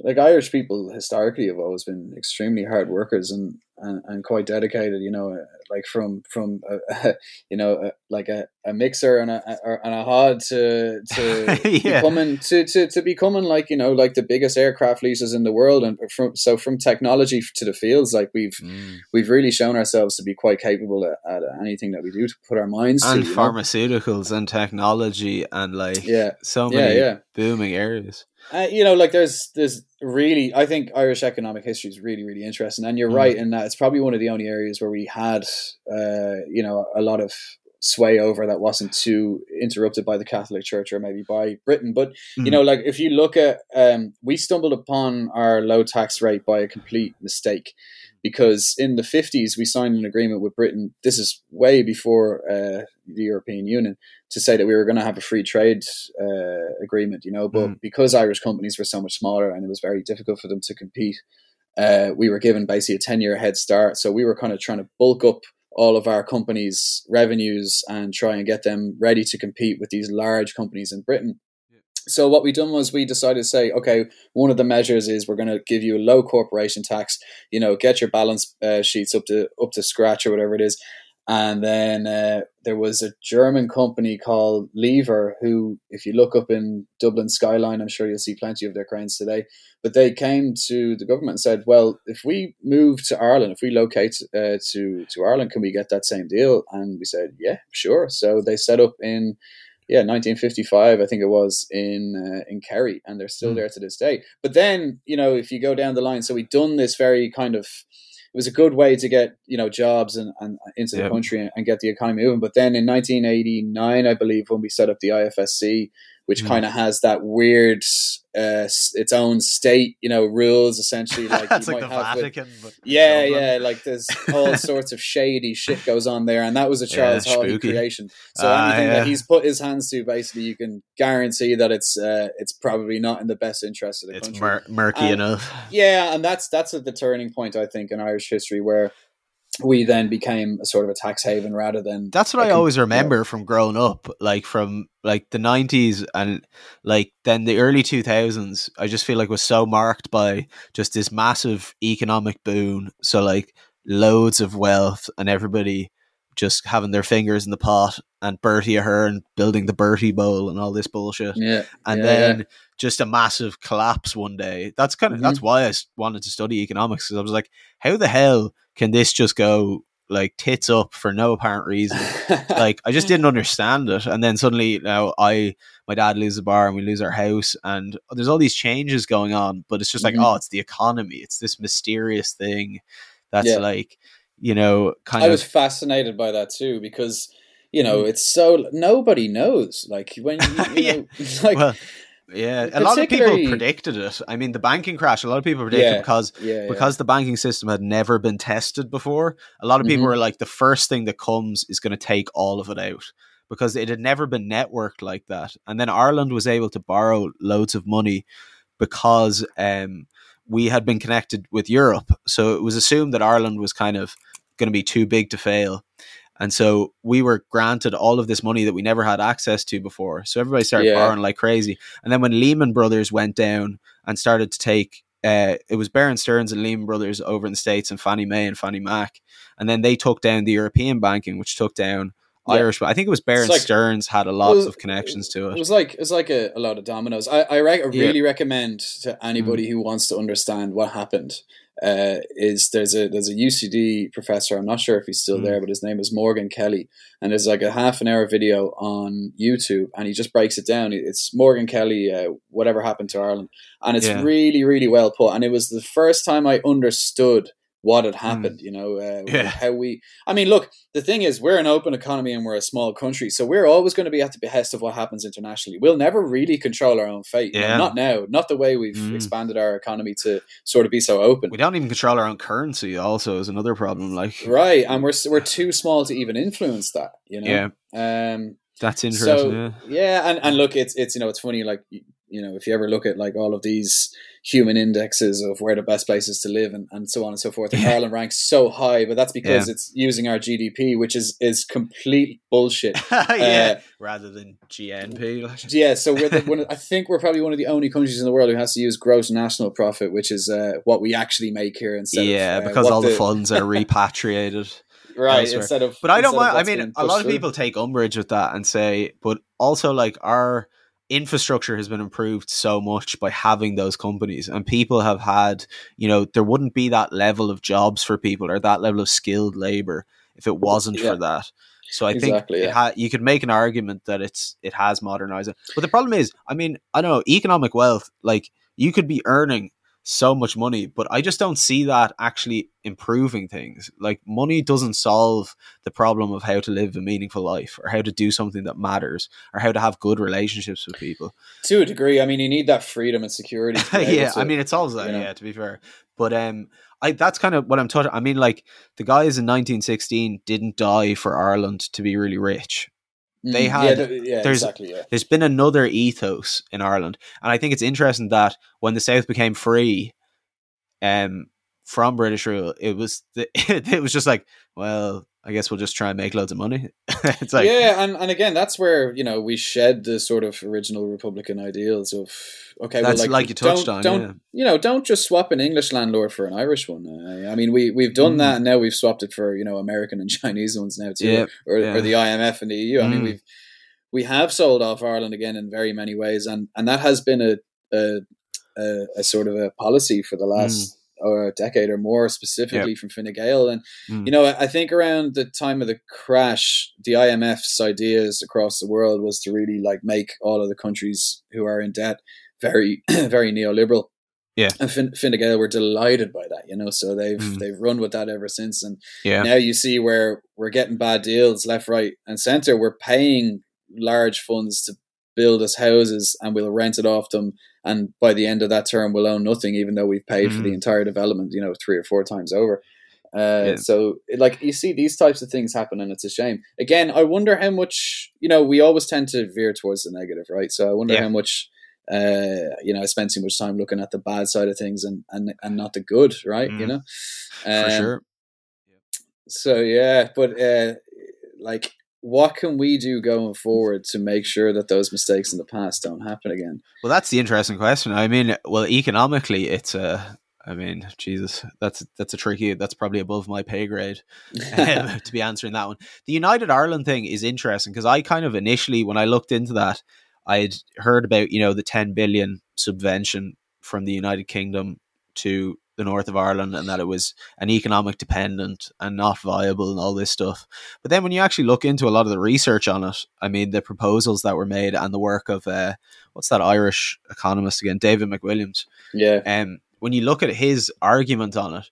like Irish people historically have always been extremely hard workers and and, and quite dedicated, you know, like from from uh, <laughs> you know uh, like a, a mixer and a, a and a hod to to <laughs> yeah. becoming to, to to becoming like you know like the biggest aircraft leases in the world and from so from technology to the fields like we've mm. we've really shown ourselves to be quite capable at, at, anything that we do to put our minds and to, pharmaceuticals know? and technology and like yeah so many yeah, yeah. booming areas uh, you know, like there's there's really I think Irish economic history is really really interesting, and you're mm. right in that it's probably one of the only areas where we had uh, you know a lot of sway over that wasn't too interrupted by the Catholic Church or maybe by Britain. But mm. you know, like if you look at um, we stumbled upon our low tax rate by a complete mistake because in the 50s we signed an agreement with Britain. This is way before uh, the European Union to say that we were going to have a free trade uh, agreement, you know. But mm. because Irish companies were so much smaller and it was very difficult for them to compete, uh, we were given basically a 10 year head start. So we were kind of trying to bulk up all of our companies' revenues and try and get them ready to compete with these large companies in Britain. So what we done was we decided to say, okay, one of the measures is we're going to give you a low corporation tax. You know, get your balance uh, sheets up to up to scratch or whatever it is, and then uh, there was a German company called Liebherr, who, if you look up in Dublin skyline, I'm sure you'll see plenty of their cranes today. But they came to the government and said, "Well, if we move to Ireland, if we locate uh, to to Ireland, can we get that same deal?" And we said, "Yeah, sure." So they set up in yeah 1955 i think it was in uh, in kerry and they're still mm. there to this day but then you know if you go down the line so we've done this very kind of it was a good way to get you know jobs and, and into the country and, and, get the economy moving. But then in 1989, I believe, when we set up the IFSC, which mm. kind of has that weird uh, its own state, you know, rules essentially. <laughs> Like it's like the Vatican. With, yeah, yeah, like there's all <laughs> sorts of shady shit goes on there, and that was a Charles yeah, Haughey creation. So uh, anything yeah. that he's put his hands to, basically, you can guarantee that it's uh, it's probably not in the best interest of the it's country. It's mur- murky and, enough. Yeah, and that's that's at the turning point, I think, in Irish history where we then became a sort of a tax haven rather than that's what I always remember from growing up like from like the 90s and like then the early 2000s I just feel like was so marked by just this massive economic boom so like loads of wealth and everybody just having their fingers in the pot and Bertie Ahern building the Bertie Bowl and all this bullshit. Yeah. And yeah, then yeah. just a massive collapse one day. That's kind of mm-hmm. that's why I wanted to study economics because I was like, how the hell can this just go like tits up for no apparent reason? <laughs> like I just didn't understand it. And then suddenly you now I my dad loses a bar and we lose our house and there's all these changes going on, but it's just like, mm-hmm. oh, it's the economy. It's this mysterious thing that's yeah. like, you know, kind I of was fascinated by that too because you know, mm. it's so nobody knows. Like when you, <laughs> you yeah. know, <laughs> like well, yeah, a lot of people predicted it. I mean, the banking crash. A lot of people predicted yeah, because yeah, because the banking system had never been tested before. A lot of people mm-hmm. were like, the first thing that comes is going to take all of it out because it had never been networked like that. And then Ireland was able to borrow loads of money because um, we had been connected with Europe. So it was assumed that Ireland was kind of going to be too big to fail. And so we were granted all of this money that we never had access to before. So everybody started yeah. borrowing like crazy. And then when Lehman Brothers went down and started to take, uh, it was Bear Stearns and Lehman Brothers over in the States and Fannie Mae and Fannie Mac. And then they took down the European banking, which took down yeah. Irish. I think it was Bear like, Stearns had a lot was, of connections to it. It was like it's like a, a lot of dominoes. I I, re- I really recommend to anybody mm. who wants to understand what happened uh, is there's a there's a UCD professor. I'm not sure if he's still mm. there, but his name is Morgan Kelly, and there's like a half an hour video on YouTube, and he just breaks it down. It's Morgan Kelly, uh, whatever happened to Ireland, and it's yeah. really really well put. And it was the first time I understood what had hmm. happened, mm. you know, uh, yeah. how we. I mean, look, the thing is, we're an open economy and we're a small country, so we're always going to be at the behest of what happens internationally. We'll never really control our own fate. Yeah. not now, not the way we've mm. expanded our economy to sort of be so open. We don't even control our own currency. Also, is another problem. Like right, and we're we're too small to even influence that. You know. Yeah. Um. That's interesting. So, yeah. yeah, and, and look, it's it's you know it's funny like you know if you ever look at like all of these human indexes of where the best places to live and, and so on and so forth. And yeah. Ireland ranks so high, but that's because yeah. it's using our GDP, which is is complete bullshit. <laughs> yeah, uh, rather than GNP. <laughs> yeah, so we're the, one, I think we're probably one of the only countries in the world who has to use gross national profit, which is uh, what we actually make here instead. Yeah, of, uh, because all the, the funds are <laughs> repatriated. right elsewhere. instead of but i don't mind i mean a lot of people take umbrage with that and say but also like our infrastructure has been improved so much by having those companies and people have had you know there wouldn't be that level of jobs for people or that level of skilled labor if it wasn't yeah. for that so i exactly, think yeah. ha- you could make an argument that it's it has modernized it but the problem is i mean i don't know economic wealth like you could be earning so much money, but I just don't see that actually improving things. Like money doesn't solve the problem of how to live a meaningful life or how to do something that matters or how to have good relationships with people. To a degree, I mean, you need that freedom and security. <laughs> yeah, to, I mean, it's always that. Yeah, to be fair, but um, I that's kind of what I'm talking. I mean, like the guys in 1916 didn't die for Ireland to be really rich. They mm, had yeah, yeah, there's exactly, yeah. there's been another ethos in Ireland, and I think it's interesting that when the South became free, um, from British rule, it was the, <laughs> it was just like, well, I guess we'll just try and make loads of money. <laughs> it's like yeah, and, and again, that's where you know we shed the sort of original Republican ideals of okay, that's well, like, like you touched don't, on, don't yeah. you know, don't just swap an English landlord for an Irish one. Uh, I mean, we we've done Mm. that, and now we've swapped it for you know American and <laughs> Chinese ones now too, Yeah, or, yeah. or the IMF and the EU. I mean, Mm. we've we have sold off Ireland again in very many ways, and and that has been a a, a, a sort of a policy for the last. Or a decade or more, specifically from Fine Gael, and Mm. you know, I I think around the time of the crash, the IMF's ideas across the world was to really like make all of the countries who are in debt very, <clears throat> very neoliberal. Yeah. and fin- Fine Gael were delighted by that, you know. So they've Mm. they've run with that ever since, and yeah, now you see where we're getting bad deals left, right, and center. We're paying large funds to build us houses, and we'll rent it off them. And by the end of that term, we'll own nothing, even though we've paid for the Mhm. entire development, you know, three or four times over. Uh, Yeah. So, like, you see these types of things happen, and it's a shame. Again, I wonder how much, you know, we always tend to veer towards the negative, right? So, I wonder Yeah. how much, uh, you know, I spend too much time looking at the bad side of things and and, and not the good, right? You Mm. know, for Um, sure. so yeah, but uh, like, what can we do going forward to make sure that those mistakes in the past don't happen again? Well, that's the interesting question. I mean, well, economically, it's a. I mean, Jesus, that's that's a tricky. That's probably above my pay grade <laughs> um, to be answering that one. The United Ireland thing is interesting because I kind of initially, when I looked into that, I had heard about you know the ten billion subvention from the United Kingdom to the north of Ireland, and that it was an economic dependent and not viable, and all this stuff. But then when you actually look into a lot of the research on it, I mean, the proposals that were made and the work of uh, what's that Irish economist again, David McWilliams. yeah, Um, when you look at his argument on it,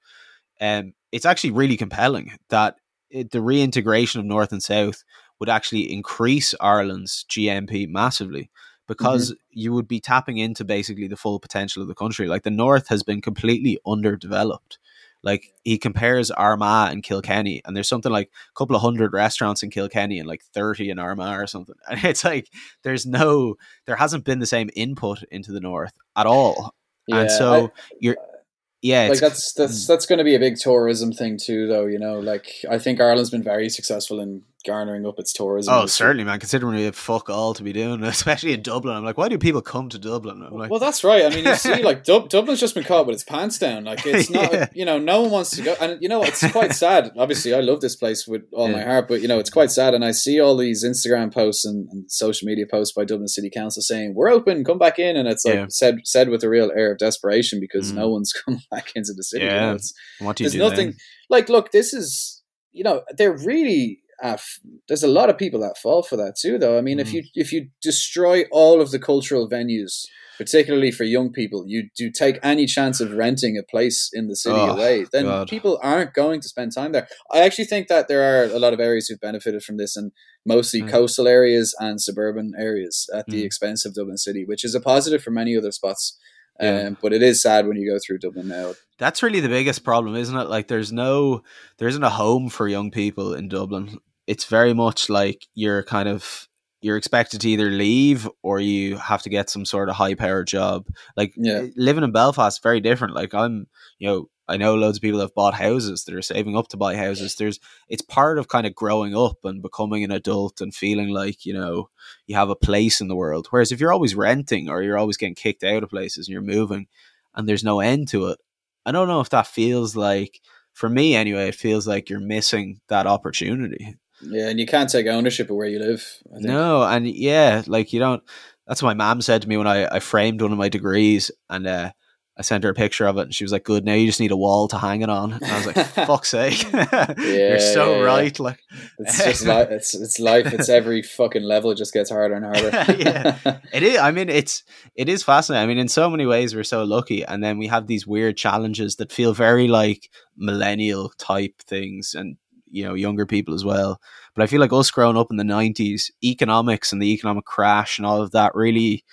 um, it's actually really compelling that it, the reintegration of North and South would actually increase Ireland's GNP massively because mm-hmm. you would be tapping into basically the full potential of the country. Like the North has been completely underdeveloped. Like he compares Armagh and Kilkenny, and there's something like a couple of hundred restaurants in Kilkenny and like 30 in Armagh or something. <laughs> And it's like there's no, there hasn't been the same input into the North at all yeah. and so I- you're uh, yeah like that's that's mm. that's going to be a big tourism thing too, though. You know, like I think Ireland's been very successful in garnering up its tourism. oh certainly man considering we have fuck all to be doing <laughs> especially in dublin i'm like why do people come to dublin i'm like well, that's right. I mean, you see, <laughs> like Dub- Dublin's just been caught with its pants down. Like <laughs> it's not, Yeah. you know, no one wants to go. And you know, it's quite sad. Obviously, I love this place with all my heart, but you know, it's quite sad. And I see all these Instagram posts and, and social media posts by Dublin City Council saying we're open, come back in, and it's like Yeah. said said with a real air of desperation because Mm. no one's come back into the city. you know, what do you there's do nothing then? like look this is you know they're really uh, f- there's a lot of people that fall for that too though i mean if Mm. you if you destroy all of the cultural venues particularly for young people you do take any chance of renting a place in the city Oh, away then God. people aren't going to spend time there i actually think that there are a lot of areas who've benefited from this and mostly Mm. coastal areas and suburban areas at the Mm. expense of dublin city which is a positive for many other spots Yeah. um, but it is sad when you go through dublin now that's really the biggest problem isn't it? Like there's no there isn't a home for young people in dublin. It's very much like you're kind of you're expected to either leave or you have to get some sort of high powered job. Like Yeah. Eh, living in belfast very different. Like i'm you know i know loads of people have bought houses that are saving up to buy houses. There's it's part of kind of growing up and becoming an adult and feeling like you know you have a place in the world. Whereas if you're always renting or you're always getting kicked out of places and you're moving and there's no end to it i don't know if that feels like for me anyway it feels like you're missing that opportunity Yeah, and you can't take ownership of where you live. No, and yeah, like you don't. That's what my mom said to me when I, I framed one of my degrees, and uh, I sent her a picture of it, and she was like, "Good, now you just need a wall to hang it on." And I was like, <laughs> "Fuck's sake, <laughs> you're so yeah, yeah. right." Like, It's just life. <laughs> It's it's life. It's every fucking level. It just gets harder and harder. Yeah. it is. I mean, it's it is fascinating. I mean, in so many ways, we're so lucky, and then we have these weird challenges that feel very like millennial type things, and you know, younger people as well. But I feel like us growing up in the '90s, economics and the economic crash and all of that really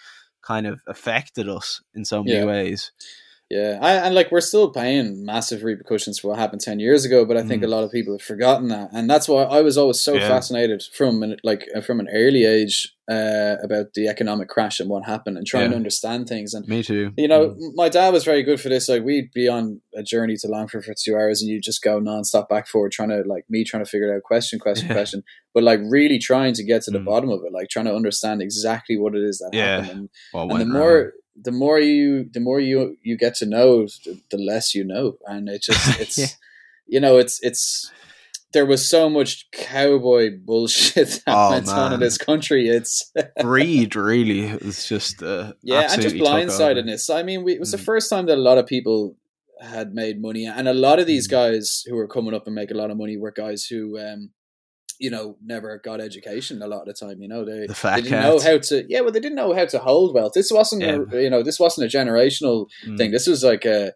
kind of affected us in so many Yeah. ways. Yeah, I, and like we're still paying massive repercussions for what happened ten years ago, but I think mm. a lot of people have forgotten that, and that's why I was always so yeah. fascinated from an, like uh, from an early age uh, about the economic crash and what happened, and trying yeah. to understand things. And me too. You know, mm. my dad was very good for this. Like we'd be on a journey to Longford for two hours, and you just go nonstop back forward, trying to like me trying to figure it out, question, question, yeah. question, but like really trying to get to the mm. bottom of it, like trying to understand exactly what it is that happened, and, well, and the more the more you the more you you get to know the, the less you know and it just <laughs> it's yeah. you know it's it's there was so much cowboy bullshit <laughs> that oh, went on in this country it's <laughs> greed really it's just uh, yeah and just blindsidedness i mean we, it was mm. the first time that a lot of people had made money and a lot of these mm. guys who were coming up and make a lot of money were guys who um you know, never got education a lot of the time. You know, they, the they didn't know how to. Yeah, well, they didn't know how to hold wealth. This wasn't, yeah. a, you know, this wasn't a generational mm. thing. This was like a,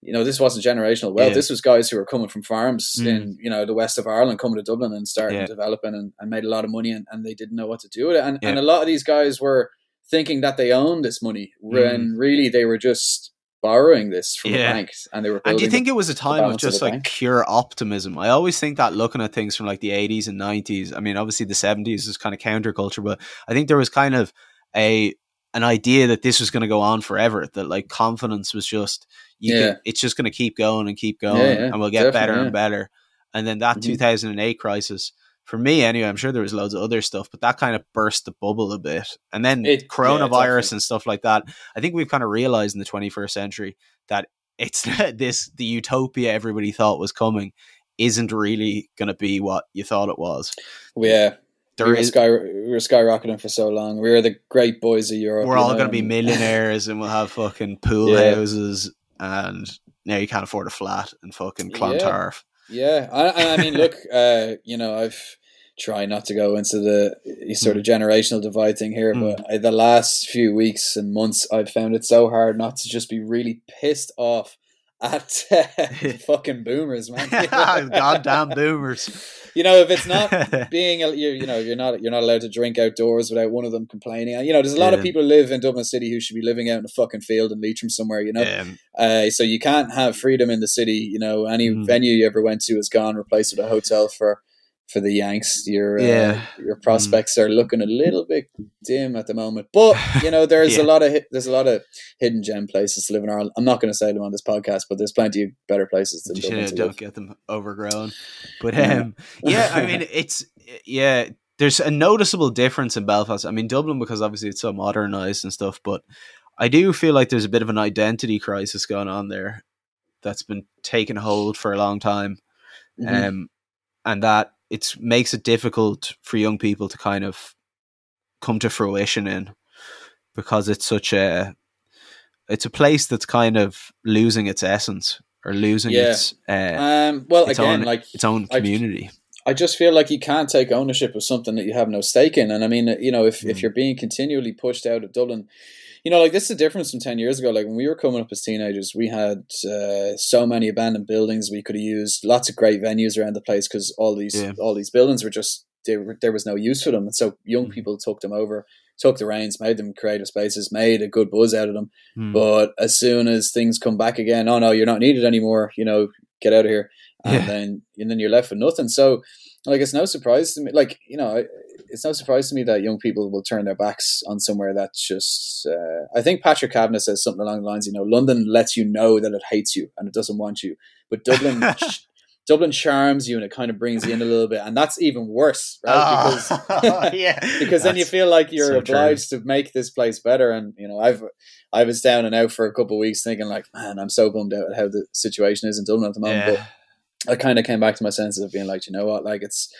you know, this wasn't generational wealth. Yeah. This was guys who were coming from farms mm. in, you know, the west of Ireland, coming to Dublin and starting yeah. developing and, and made a lot of money, and, and they didn't know what to do with it. And and a lot of these guys were thinking that they owned this money when mm. really they were just borrowing this from yeah. the banks and they were and do you think it was a time of just of like bank? pure optimism i always think that looking at things from like the 80s and 90s i mean obviously the 70s is kind of counterculture but i think there was kind of a an idea that this was going to go on forever that like confidence was just you yeah. Can, it's just going to keep going and keep going yeah, and we'll get better and better and then that mm-hmm. 2008 crisis for me anyway, I'm sure there was loads of other stuff, but that kind of burst the bubble a bit. And then it, coronavirus yeah, and stuff like that. I think we've kind of realized in the 21st century that it's <laughs> this the utopia everybody thought was coming isn't really going to be what you thought it was. Yeah. There we, were is, sky, we were skyrocketing for so long. We were the great boys of Europe. We're all going to be <laughs> millionaires and we'll have fucking pool yeah. houses and now you can't afford a flat and fucking Clontarf. Yeah, I, I mean, look, <laughs> uh, you know, I've tried not to go into the sort of mm. generational divide thing here, mm. but I, the last few weeks and months, I've found it so hard not to just be really pissed off at uh, <laughs> fucking boomers, man. <laughs> <laughs> Goddamn boomers. You know, if it's not being, a, you're, you know, you're not you're not allowed to drink outdoors without one of them complaining. You know, there's a lot yeah. of people who live in Dublin City who should be living out in a fucking field in Leitrim somewhere. You know, yeah. uh, so you can't have freedom in the city. You know, any mm. venue you ever went to is gone, replaced with a hotel for for the Yanks. Your uh, yeah. uh, your prospects mm. are looking a little bit dim at the moment, but you know <laughs> there's yeah. a lot of there's a lot of hidden gem places to live in Ireland. I'm not going to say them on this podcast, but there's plenty of better places to Dublin to don't live. get them overgrown. But um, yeah, I mean <laughs> it's yeah. There's a noticeable difference in Belfast. I mean Dublin because obviously it's so modernized and stuff, but I do feel like there's a bit of an identity crisis going on there that's been taking hold for a long time. Mm-hmm. Um, and that it makes it difficult for young people to kind of come to fruition in because it's such a it's a place that's kind of losing its essence or losing yeah. its uh, um, well its again own, like its own community. I, I, just feel like you can't take ownership of something that you have no stake in, and I mean, you know, if mm. if you're being continually pushed out of Dublin, you know, like this is the difference from 10 years ago. Like when we were coming up as teenagers, we had uh, so many abandoned buildings we could have used, lots of great venues around the place because all these yeah. all these buildings were just were, there was no use for them, and so young mm. people took them over, took the reins, made them creative spaces, made a good buzz out of them. Mm. But as soon as things come back again, oh no, you're not needed anymore. You know, get out of here, and yeah. then and then you're left with nothing. So like it's no surprise to me. Like you know, it's no surprise to me that young people will turn their backs on somewhere that's just. Uh, I think Patrick Kavanagh says something along the lines, you know, London lets you know that it hates you and it doesn't want you, but Dublin. <laughs> Dublin charms you and it kind of brings you in a little bit, and that's even worse, right? Oh, because <laughs> yeah, <laughs> because then you feel like you're so obliged true. to make this place better. And you know, I've I was down and out for a couple of weeks, thinking like, man, I'm so bummed out at how the situation is in Dublin at the moment. Yeah. But I kind of came back to my senses of being like, you know what, like it's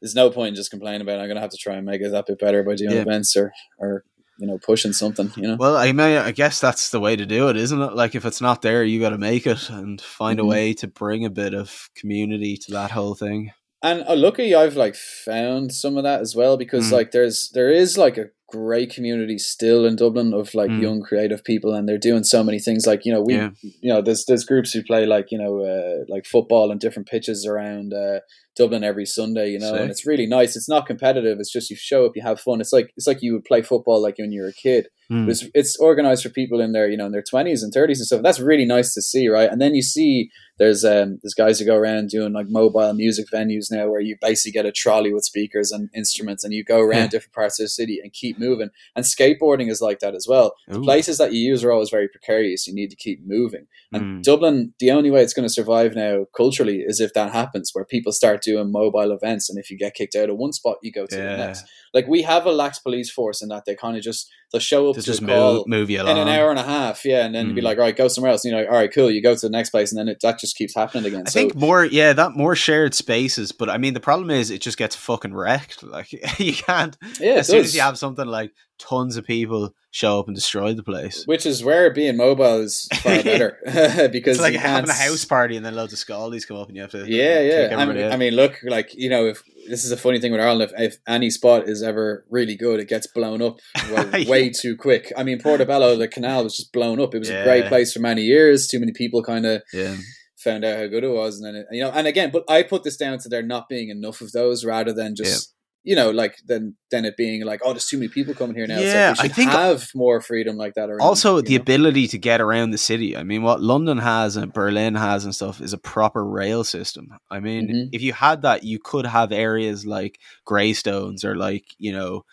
there's no point in just complaining about it. I'm gonna have to try and make it that bit better by doing yeah. events or or you know pushing something. You know. Well, I mean, I guess that's the way to do it, isn't it? Like if it's not there, you got to make it and find mm-hmm. a way to bring a bit of community to that whole thing. And uh, lucky I've like found some of that as well because mm. like there's there is like a great community still in Dublin of like mm. young creative people and they're doing so many things like you know we yeah. you know there's there's groups who play like you know uh, like football and different pitches around uh, Dublin every Sunday, you know, Sick. and it's really nice. It's not competitive. It's just you show up, you have fun. It's like it's like you would play football like when you were a kid. Mm. It's it's organized for people in their you know in their twenties and thirties and stuff. That's really nice to see, right? And then you see there's um there's guys who go around doing like mobile music venues now where you basically get a trolley with speakers and instruments and you go around yeah. different parts of the city and keep moving. And skateboarding is like that as well. The places that you use are always very precarious. You need to keep moving. And mm. Dublin, the only way it's going to survive now culturally is if that happens, where people start doing mobile events, and if you get kicked out of one spot, you go to yeah. the next. Like we have a lax police force in that they kind of just they'll show up to, just move, move you along. in an hour and a half, yeah, and then mm. be like, all right, go somewhere else. And you're like, all right, cool. You go to the next place, and then it, that just keeps happening again. I so, think more, yeah, that more shared spaces. But I mean, the problem is it just gets fucking wrecked. Like <laughs> you can't. Yeah, as soon does. as you have something like tons of people show up and destroy the place. Which is where being mobile is far <laughs> better <laughs> because it's like having a house party and then loads of scaldies come up and you have to yeah yeah. I mean, I mean, look like you know if this is a funny thing with Ireland if, if any spot is ever really good it gets blown up <laughs> well, yeah. way too quick. I mean Portobello the canal was just blown up. It was yeah. a great place for many years. Too many people kind of yeah found out how good it was and then it, you know and again but I put this down to there not being enough of those rather than just you know, like then then it being like, oh, there's too many people coming here now. Yeah, like I think have more freedom like that. Around, also, the know? ability to get around the city. I mean, what London has and Berlin has and stuff is a proper rail system. I mean, mm-hmm. if you had that, you could have areas like Greystones or like you know,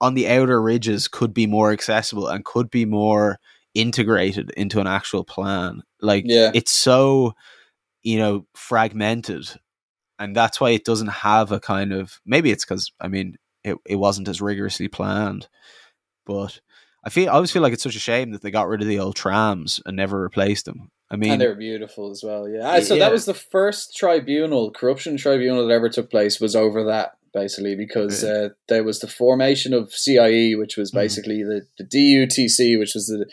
on the outer ridges could be more accessible and could be more integrated into an actual plan. Like, yeah. it's so you know fragmented and that's why it doesn't have a kind of maybe it's because I mean it, it wasn't as rigorously planned, but I feel I always feel like it's such a shame that they got rid of the old trams and never replaced them. I mean, and they're beautiful as well. Yeah, so yeah. that was the first tribunal, corruption tribunal that ever took place was over that basically because yeah. uh, there was the formation of CIE, which was mm-hmm. basically mm. the, the DUTC, which was the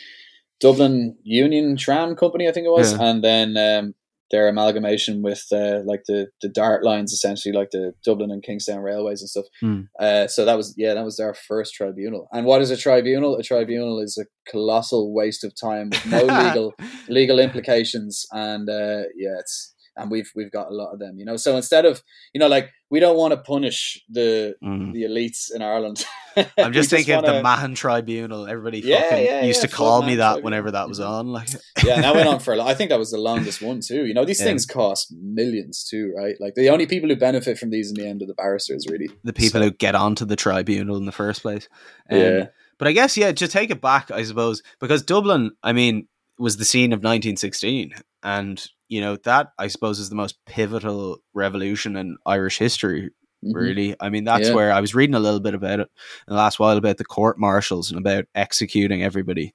Dublin Union Tram Company, I think it was, yeah. and then um, their amalgamation with uh, like the the dart lines essentially like the Dublin and Kingstown railways and stuff. Mm. Uh, so that was yeah that was their first tribunal. And what is a tribunal? A tribunal is a colossal waste of time with no <laughs> legal legal implications. And uh, yeah, it's and we've we've got a lot of them. You know, so instead of you know like we don't want to punish the mm. the elites in Ireland. <laughs> I'm just thinking wanna... of the Mahon Tribunal. Everybody yeah, fucking yeah, used yeah, to call me that whenever that was on. Like, yeah, that went on for. A <laughs> lot. I think that was the longest one too. You know, these things cost millions too, right? Like the only people who benefit from these in the end are the barristers, really. The people so. who get onto the tribunal in the first place. Um, yeah. But I guess yeah, to take it back, I suppose, because Dublin, I mean, was the scene of 1916, and you know that I suppose is the most pivotal revolution in Irish history. Mm-hmm. Really, I mean that's yeah. where I was reading a little bit about it in the last while about the court martials and about executing everybody,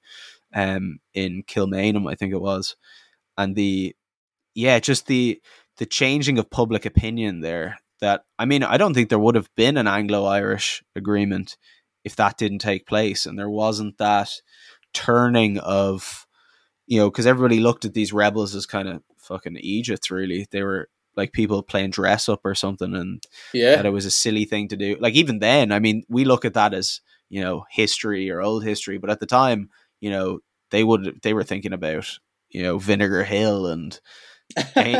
um, in Kilmainham, I think it was, and the yeah, just the the changing of public opinion there. That I mean, I don't think there would have been an Anglo-Irish agreement if that didn't take place, and there wasn't that turning of you know, because everybody looked at these rebels as kind of fucking eejits. Really, they were like people playing dress up or something, and yeah, that it was a silly thing to do. Like even then, I mean, we look at that as you know history or old history, but at the time, you know, they would they were thinking about you know Vinegar Hill and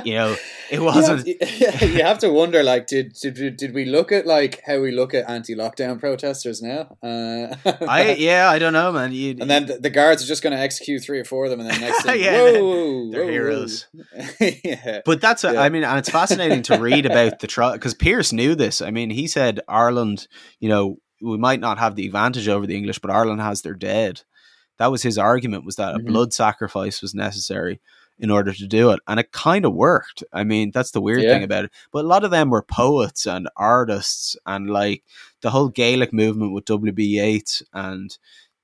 you know, it wasn't. You have, <laughs> you have, to wonder, like, did, did did we look at like how we look at anti-lockdown protesters now? Uh, I <laughs> yeah, I don't know, man. You, and then the, the, guards are just going to execute three or four of them, and then next <laughs> thing, yeah, whoa, they're whoa, heroes. yeah. But that's, a, yeah. I mean, and it's fascinating to read about the trial because Pearse knew this. I mean, he said Ireland, you know, we might not have the advantage over the English, but Ireland has their dead. That was his argument: was that mm-hmm. a blood sacrifice was necessary in order to do it. And it kind of worked. I mean, that's the weird yeah. thing about it. But a lot of them were poets and artists and like the whole Gaelic movement with W.B. Yeats and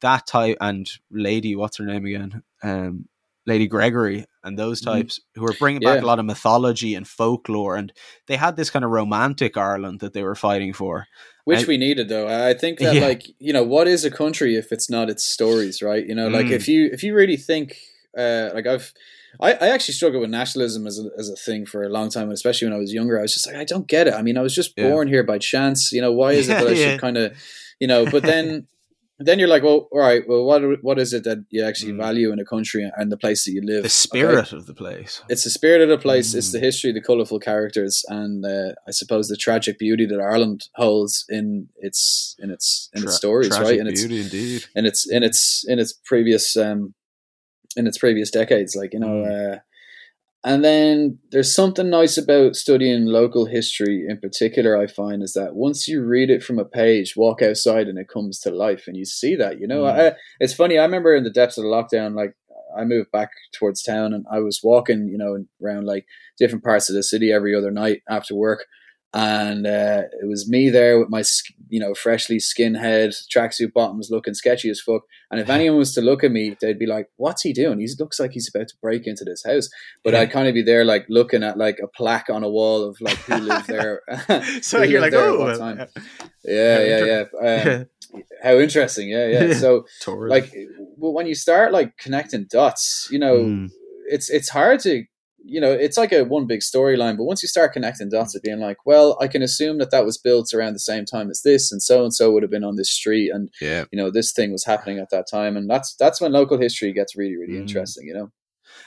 that type and Lady, what's her name again? Um, Lady Gregory and those mm-hmm. types mm-hmm. who were bringing back yeah. a lot of mythology and folklore. And they had this kind of romantic Ireland that they were fighting for. Which we needed though. I think that yeah. like, you know, what is a country if it's not its stories, right? You know, like mm. if you if you really think uh like I've I, I actually struggled with nationalism as a, as a thing for a long time, especially when I was younger. I was just like, I don't get it. I mean, I was just born yeah. here by chance. You know, why is it that I <laughs> yeah. should kind of, you know? But then, <laughs> then you're like, well, all right, well, what what is it that you actually mm. value in a country and the place that you live? The spirit okay? of the place. It's the spirit of the place. Mm. It's the history, the colourful characters, and uh, I suppose the tragic beauty that Ireland holds in its in its in Tra- its stories, right? In its beauty, indeed. In its in its in its previous um, in its previous decades, like you know. Mm. Uh, and then there's something nice about studying local history in particular, I find, is that once you read it from a page, walk outside and it comes to life and you see that, you know. Mm. I, it's funny, I remember in the depths of the lockdown, like I moved back towards town and I was walking, you know, around like different parts of the city every other night after work and uh, it was me there with my you know freshly skinhead tracksuit bottoms looking sketchy as fuck. And if <laughs> anyone was to look at me they'd be like what's he doing? He looks like he's about to break into this house. But yeah. i'd <laughs> kind of be there like looking at like a plaque on a wall of like who lived <laughs> there. So you're like oh time. yeah yeah yeah. Um, how interesting. Yeah yeah. So like well, when you start like connecting dots you know mm. it's it's hard to you know, it's like a one big storyline. But once you start connecting dots, of being like, well, I can assume that that was built around the same time as this, and so and so would have been on this street, and yeah. you know, this thing was happening at that time, and that's that's when local history gets really really mm. interesting. You know,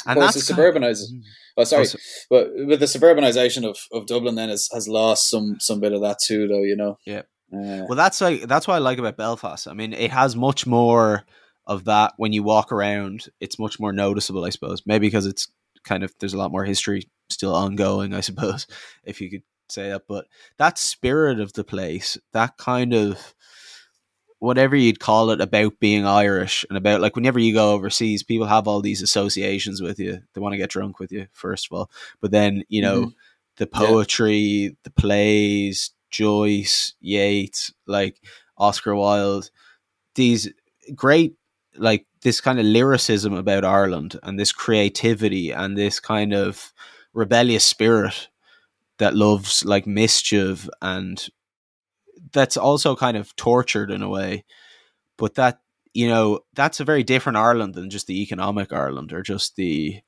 and of course, the suburbanization. Mm. Oh, sorry, also, but with the suburbanization of, of Dublin, then has has lost some some bit of that too, though. You know. Yeah. Uh, well, that's like that's what I like about Belfast. I mean, it has much more of that when you walk around. It's much more noticeable, I suppose. Maybe because it's kind of there's a lot more history still ongoing, I suppose, <laughs> if you could say that. But that spirit of the place, that kind of whatever you'd call it about being Irish and about like whenever you go overseas, people have all these associations with you. They want to get drunk with you, first of all. But then, you know, mm-hmm. the poetry, yeah. the plays, Joyce, Yeats, like Oscar Wilde, these great like this kind of lyricism about Ireland and this creativity and this kind of rebellious spirit that loves like mischief and that's also kind of tortured in a way. But that you know that's a very different Ireland than just the economic Ireland or just the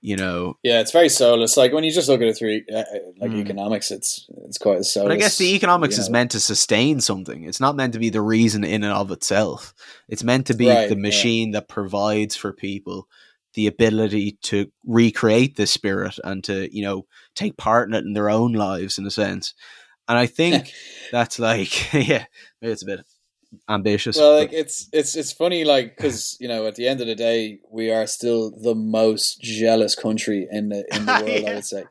you know. Yeah, it's very soulless. Like when you just look at it through uh, uh like mm. economics, it's it's quite soulless. But I guess the economics is know. meant to sustain something. It's not meant to be the reason in and of itself. It's meant to be right, the machine yeah. that provides for people the ability to recreate this spirit and to you know take part in it in their own lives in a sense. And I think <laughs> that's like <laughs> yeah, maybe it's a bit ambitious. Well, like it's it's it's funny, like because you know at the end of the day, we are still the most jealous country in the in the <laughs> world. yeah. I would say.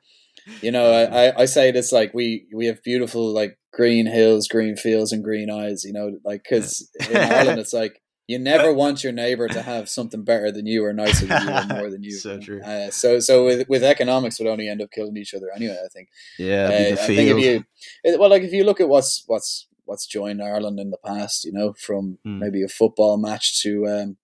You know, I, I say this like we we have beautiful like green hills, green fields, and green eyes. You know, like because in Ireland it's like you <laughs> never want your neighbor to have something better than you or nicer than you or <laughs> more than you. so true. Uh, so so with, with economics, would only end up killing each other anyway. I think. Yeah, uh, I think if you well, like if you look at what's what's what's joined Ireland in the past, you know, from mm. maybe a football match to um,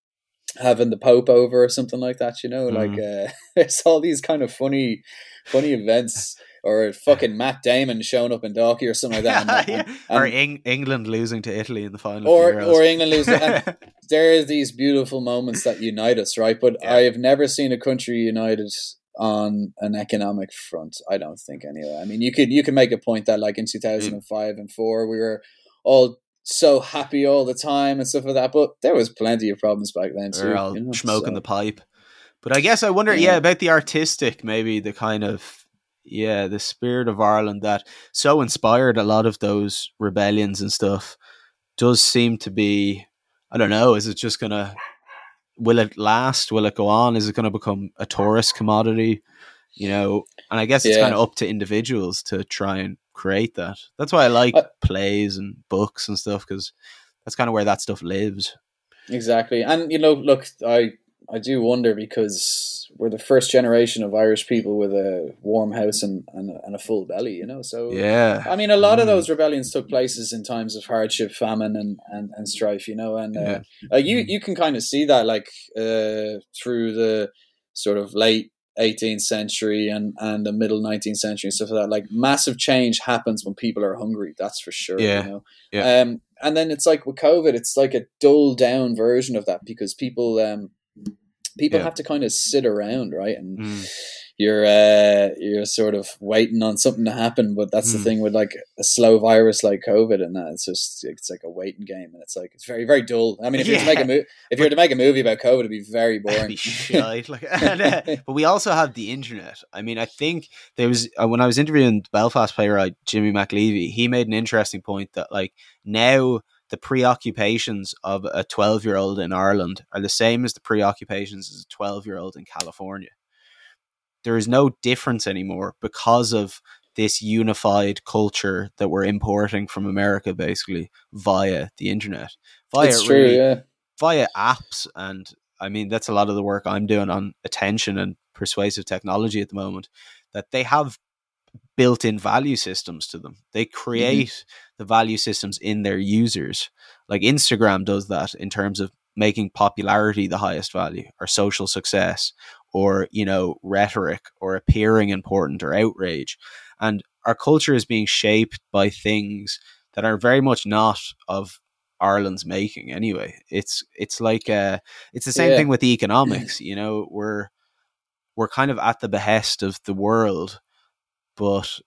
having the Pope over or something like that, you know, mm. like uh, <laughs> it's all these kind of funny, funny events. Or fucking Matt Damon showing up in Dalkey or something like that, and, <laughs> yeah. and, and, or Eng- England losing to Italy in the final, or or England losing. <laughs> there are these beautiful moments that unite us, right? But yeah. I have never seen a country united on an economic front. I don't think anyway. I mean, you could you could make a point that like in mm. two thousand and five and four, we were all so happy all the time and stuff like that. But there was plenty of problems back then too. We're all you know, smoking so. the pipe. But I guess I wonder, yeah. yeah, about the artistic, maybe the kind of yeah, the spirit of Ireland that so inspired a lot of those rebellions and stuff does seem to be I don't know, is it just gonna will it last? Will it go on? Is it going to become a tourist commodity? You know, and I guess it's yeah. kind of up to individuals to try and create that. That's why I like uh, plays and books and stuff because that's kind of where that stuff lives. Exactly, and you know, look, I I do wonder because we're the first generation of Irish people with a warm house and, and, and a full belly, you know. So yeah, I mean, a lot mm. of those rebellions took places in times of hardship, famine, and, and, and strife, you know. And uh, yeah. you mm. you can kind of see that like uh, through the sort of late 18th century and and the middle 19th century and stuff like that. Like massive change happens when people are hungry. That's for sure. Yeah. You know? Yeah. Um, and then it's like with COVID, it's like a dulled down version of that because people um people yeah. have to kind of sit around, right? And mm. you're uh, you're sort of waiting on something to happen. But that's mm. the thing with like a slow virus like COVID, and that it's just it's like a waiting game, and it's like it's very very dull. I mean, if yeah. you're to make a mo- if you're to make a movie about COVID, it'd be very <laughs> boring. Be shite, like, <laughs> and, uh, <laughs> but we also have the internet. I mean, I think there was uh, when I was interviewing Belfast playwright Jimmy McAleavey, he made an interesting point that like now the preoccupations of a 12 year old in Ireland are the same as the preoccupations as a 12 year old in California there is no difference anymore because of this unified culture that we're importing from America basically via the internet. Via it's true, really, yeah. Via apps and I mean that's a lot of the work I'm doing on attention and persuasive technology at the moment that they have built-in value systems to them. They mm-hmm. create mm-hmm. The value systems in their users. Like Instagram does that in terms of making popularity the highest value or social success or you know rhetoric or appearing important or outrage and our culture is being shaped by things that are very much not of Ireland's making anyway it's it's like uh it's the same yeah. thing with the <clears throat> economics you know we're we're kind of at the behest of the world but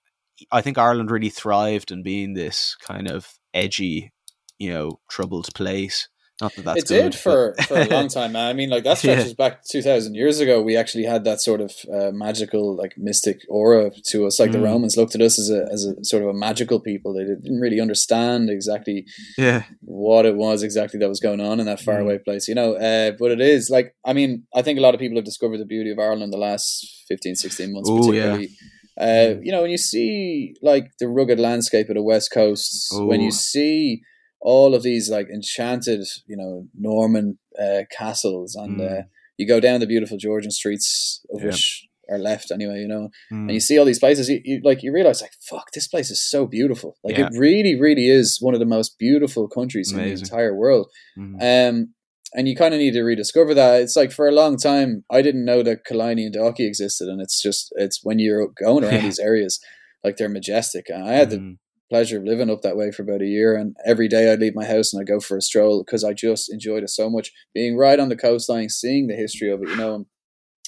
I think Ireland really thrived in being this kind of edgy you know troubled place not that that's it good, did for, for a long <laughs> time, man. I mean, like that stretches yeah. back two thousand years ago. We actually had that sort of uh, magical, like mystic aura to us. Like mm. the Romans looked at us as a as a sort of a magical people. They didn't really understand exactly yeah what it was exactly that was going on in that faraway mm. place, you know. Uh, but it is like, I mean, I think a lot of people have discovered the beauty of Ireland the last 15, 16 months, Ooh, particularly. Yeah. Uh, mm. you know, when you see like the rugged landscape of the west coast, Ooh. when you see all of these like enchanted, you know, Norman uh, castles, and mm. uh, you go down the beautiful Georgian streets, of yeah. which are left anyway, you know, mm. and you see all these places. You, you, like you realize, like, fuck, this place is so beautiful. Like, yeah. it really, really is one of the most beautiful countries Amazing. in the entire world. Mm. Um, and you kind of need to rediscover that. It's like for a long time, I didn't know that Killiney and Dalkey existed, and it's just it's when you're going around yeah. these areas, like they're majestic. And I had the mm pleasure of living up that way for about a year. And every day I'd leave my house and I'd go for a stroll because I just enjoyed it so much. Being right on the coastline, seeing the history of it, you know. And,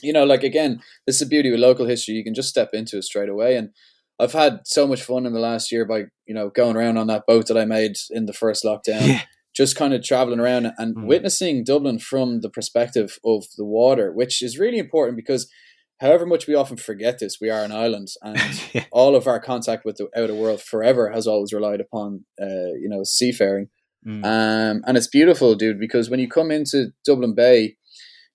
you know, like again, this is the beauty with local history. You can just step into it straight away. And I've had so much fun in the last year by, you know, going around on that boat that I made in the first lockdown. Yeah. Just kind of traveling around and mm. witnessing Dublin from the perspective of the water, which is really important because however much we often forget this, we are an island, <laughs> and yeah. all of our contact with the outer world forever has always relied upon, uh, you know, seafaring. Mm. Um, and it's beautiful, dude, because when you come into Dublin Bay,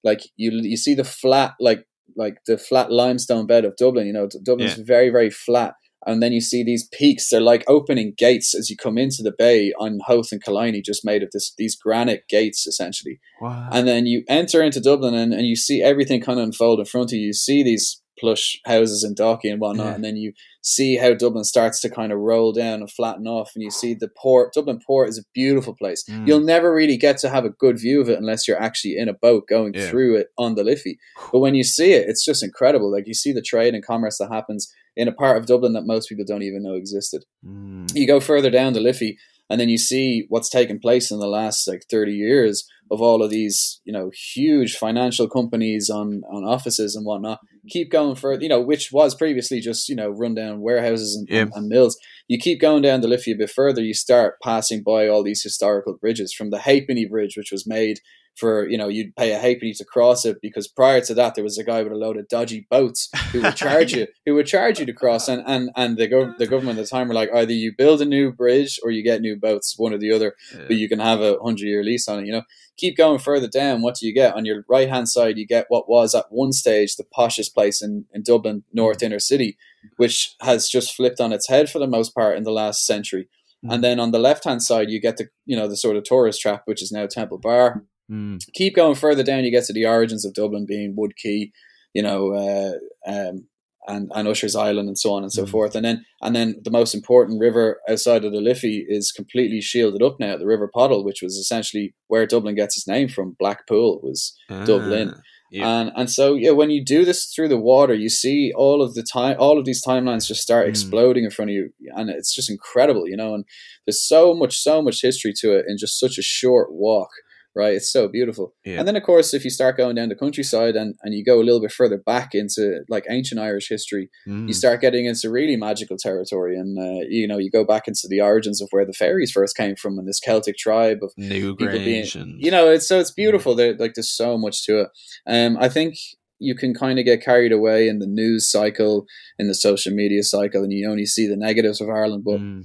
like you you see the flat, like like the flat limestone bed of Dublin. You know, Dublin's yeah. very very flat, and then you see these peaks. They're like opening gates as you come into the bay on Howth and Killiney, just made of this these granite gates essentially. Wow. And then you enter into Dublin and, and you see everything kind of unfold in front of you. You see these plush houses in Dalkey and whatnot, yeah. and then you see how Dublin starts to kind of roll down and flatten off, and you see the port. Dublin Port is a beautiful place. Mm. You'll never really get to have a good view of it unless you're actually in a boat going yeah. through it on the Liffey. But when you see it, it's just incredible. Like you see the trade and commerce that happens in a part of Dublin that most people don't even know existed. Mm. You go further down the Liffey, and then you see what's taken place in the last like 30 years of all of these you know huge financial companies on on offices and whatnot keep going for you know which was previously just you know rundown warehouses and, yeah. and, and, mills you keep going down the liffey a bit further you start passing by all these historical bridges from the halfpenny bridge which was made for you know you'd pay a halfpenny to cross it because prior to that there was a guy with a load of dodgy boats who would charge you who would charge you to cross. And and and the, go- the government at the time were like either you build a new bridge or you get new boats one or the other yeah. but you can have a hundred year lease on it you know? Keep going further down what do you get? On your right hand side you get what was at one stage the poshest place in, in Dublin North Inner City which has just flipped on its head for the most part in the last century. And hmm. then on the left hand side you get the you know the sort of tourist trap which is now Temple Bar Mm. Keep going further down, you get to the origins of Dublin being Wood Quay, you know, uh, um, and, and Usher's Island and so on and so mm. forth. And then and then the most important river outside of the Liffey is completely shielded up now, the River Poddle, which was essentially where Dublin gets its name from. Blackpool was ah, Dublin. Yeah. And and so yeah, when you do this through the water, you see all of the time, all of these timelines just start mm. exploding in front of you, and it's just incredible, you know. And there's so much, so much history to it in just such a short walk right? It's so beautiful. Yeah. And then, of course, if you start going down the countryside and, and you go a little bit further back into like ancient Irish history, mm. you start getting into really magical territory. And, uh, you know, you go back into the origins of where the fairies first came from and this Celtic tribe of New people being, and... you know, it's so it's beautiful. There, like, there's so much to it. Um, I think you can kind of get carried away in the news cycle, in the social media cycle, and you only see the negatives of Ireland. But mm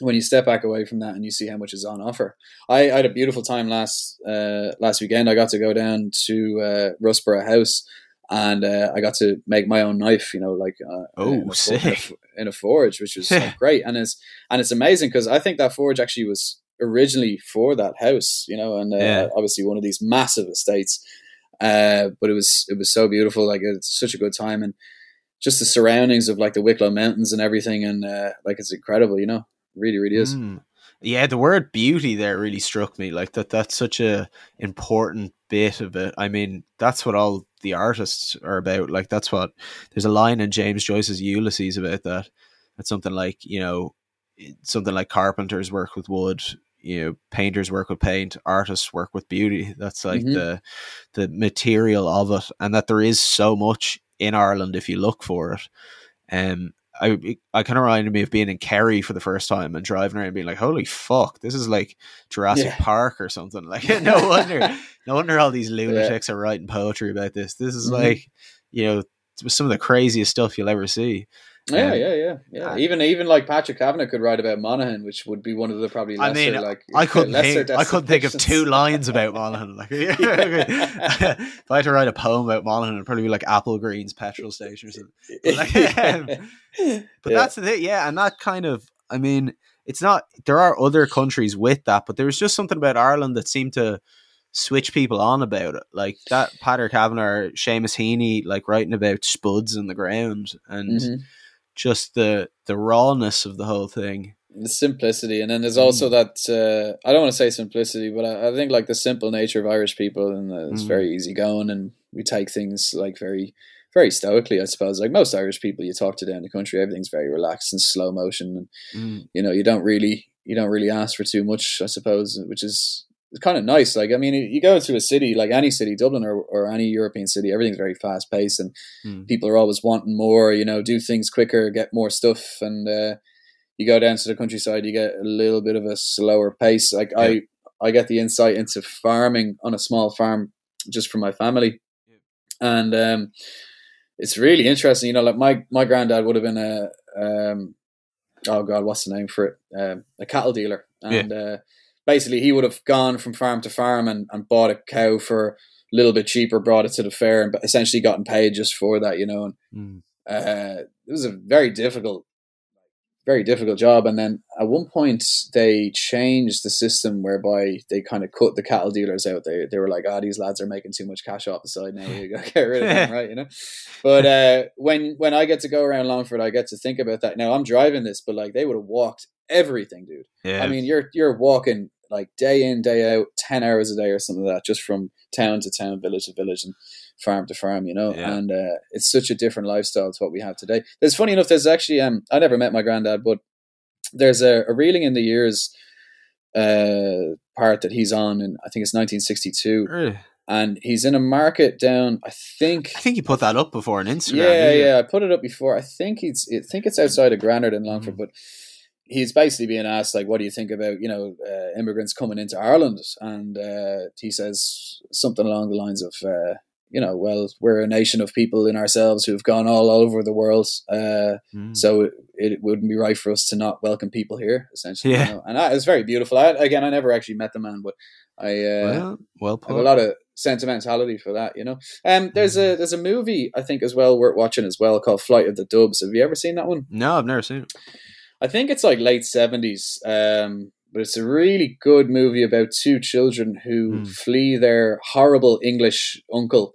when you step back away from that and you see how much is on offer. I, I had a beautiful time last uh, last weekend. I got to go down to uh, Russborough House and uh, I got to make my own knife. You know, like uh, oh, in a, sick. in a forge, which was <laughs> great. And it's and it's amazing because I think that forge actually was originally for that house. You know, and uh, yeah. obviously one of these massive estates. Uh, but it was it was so beautiful. Like it's such a good time and just the surroundings of like the Wicklow Mountains and everything, and uh, like it's incredible, you know really, really is. Mm. Yeah, the word beauty there really struck me. Like that, that's such a important bit of it. I mean, that's what all the artists are about. Like that's what there's a line in James Joyce's Ulysses about that. It's something like you know, something like carpenters work with wood, you know, painters work with paint, artists work with beauty. That's like mm-hmm. the the material of it, and that there is so much in Ireland if you look for it. Um, I I kind of reminded me of being in Kerry for the first time and driving around and being like, "Holy fuck, this is like Jurassic yeah. Park or something." <laughs> Like, no <laughs> wonder, no wonder all these lunatics yeah. are writing poetry about this. This is mm-hmm. like, you know, some of the craziest stuff you'll ever see. Yeah, um, yeah, yeah, yeah. Uh, even even like Patrick Kavanagh could write about Monaghan, which would be one of the probably lesser, I mean, like I couldn't think, I couldn't think of two lines about Monaghan. Like, <laughs> <laughs> if I had to write a poem about Monaghan, it'd probably be like Applegreen's petrol station or something. <laughs> But, like, um, but yeah. that's the thing, yeah. And that kind of, I mean, it's not. There are other countries with that, but there was just something about Ireland that seemed to switch people on about it. Like that Patrick Kavanagh, Seamus Heaney, like writing about spuds in the ground and. Mm-hmm just the the rawness of the whole thing the simplicity and then there's also mm. that uh, i don't want to say simplicity but I, I, think like the simple nature of irish people and uh, it's mm. very easygoing and we take things like very very stoically i suppose like most irish people you talk to down the country everything's very relaxed and slow motion and mm. you know you don't really you don't really ask for too much i suppose which is it's kind of nice. Like, I mean, you go into a city like any city, Dublin or, or any European city, everything's very fast paced, and mm. people are always wanting more. You know, do things quicker, get more stuff, and uh, you go down to the countryside, you get a little bit of a slower pace. Like, yeah. I I get the insight into farming on a small farm just from my family, yeah. and um, it's really interesting. You know, like my my granddad would have been a um, oh god, what's the name for it? Um, a cattle dealer, and. Yeah. Uh, basically he would have gone from farm to farm and, and bought a cow for a little bit cheaper, brought it to the fair, and essentially gotten paid just for that, you know. And mm. uh, it was a very difficult, very difficult job. And then at one point they changed the system whereby they kind of cut the cattle dealers out. They they were like, "Ah, oh, these lads are making too much cash off the side now. You got to <laughs> get rid of them, right?" You know. But <laughs> uh, when when I get to go around Longford, I get to think about that. Now I'm driving this, but like they would have walked everything, dude. Yeah. I mean, you're you're walking like day in day out 10 hours a day or something like that just from town to town village to village and farm to farm you know yeah. and uh, it's such a different lifestyle to what we have today there's funny enough there's actually um i never met my granddad but there's a, a reeling in the years uh part that he's on and i think it's 1962 really? and he's in a market down i think i think you put that up before on instagram yeah yeah i put it up before i think it's i think it's outside of granard in longford mm. but he's basically being asked like what do you think about you know uh, immigrants coming into ireland and uh, he says something along the lines of uh, you know well we're a nation of people in ourselves who've gone all over the world uh, mm. so it, it, wouldn't be right for us to not welcome people here essentially yeah. You know? and it's very beautiful I, again i never actually met the man but i uh, well, well put. have a lot of sentimentality for that you know um there's mm. a there's a movie i think as well worth watching as well called flight of the doves have you ever seen that one no i've never seen it I think it's like late seventies. Um, but it's a really good movie about two children who mm. flee their horrible English uncle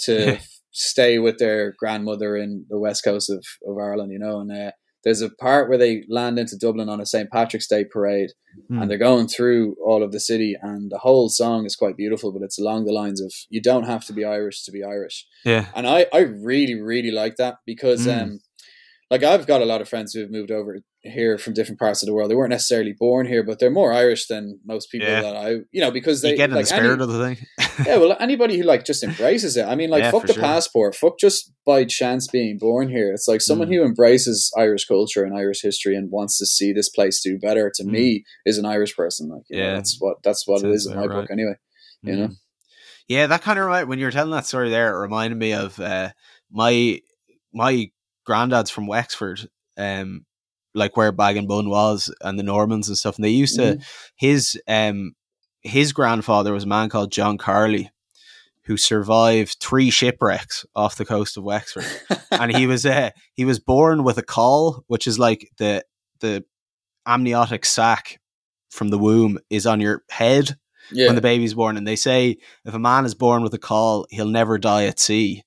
to <laughs> stay with their grandmother in the west coast of, of Ireland, you know. And uh, there's a part where they land into Dublin on a St. Patrick's Day parade mm. and they're going through all of the city and the whole song is quite beautiful, but it's along the lines of you don't have to be Irish to be Irish. Yeah. And I, I really, really like that because mm. um like I've got a lot of friends who have moved over here from different parts of the world. They weren't necessarily born here, but they're more Irish than most people yeah. that I, you know, because they you get in like, the spirit any, of the thing. <laughs> yeah, well, <laughs> anybody who like just embraces it. I mean, like yeah, fuck the sure. passport, fuck just by chance being born here. It's like someone mm. who embraces Irish culture and Irish history and wants to see this place do better. To mm. me, is an Irish person. Like, yeah, know, that's what that's what Sounds it is in my right. book, anyway. Mm. You know. Yeah, that kind of right. When you were telling that story there, it reminded me of uh, my my granddad's from Wexford, um, like where Baginbun was, and the Normans and stuff. And they used to mm-hmm. his um his grandfather was a man called John Carley, who survived three shipwrecks off the coast of Wexford, and he was uh, he was born with a caul, which is like the the amniotic sac from the womb is on your head yeah. when the baby's born. And they say if a man is born with a caul, he'll never die at sea.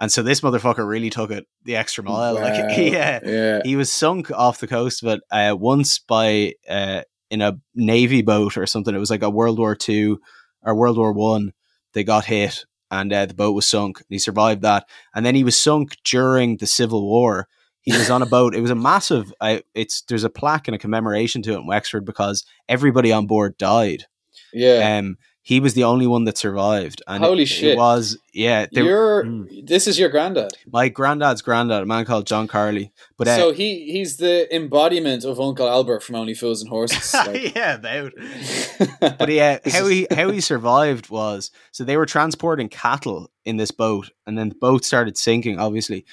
And so this motherfucker really took it the extra mile. <laughs> Wow. Like he, uh, yeah, he was sunk off the coast but uh, once by uh, in a navy boat or something. It was like a World War Two or World War One. They got hit and uh, the boat was sunk. And he survived that, and then he was sunk during the Civil War. He was on a boat. It was a massive. Uh, it's there's a plaque and a commemoration to it in Wexford because everybody on board died. Yeah. Um, he was the only one that survived. And Holy it, shit! It was yeah. Your mm. this is your granddad. My granddad's granddad, a man called John Carley. But uh, so he he's the embodiment of Uncle Albert from Only Fools and Horses. <laughs> Like. yeah, about. <laughs> but yeah, how he how he survived was so they were transporting cattle in this boat, and then the boat started sinking, obviously,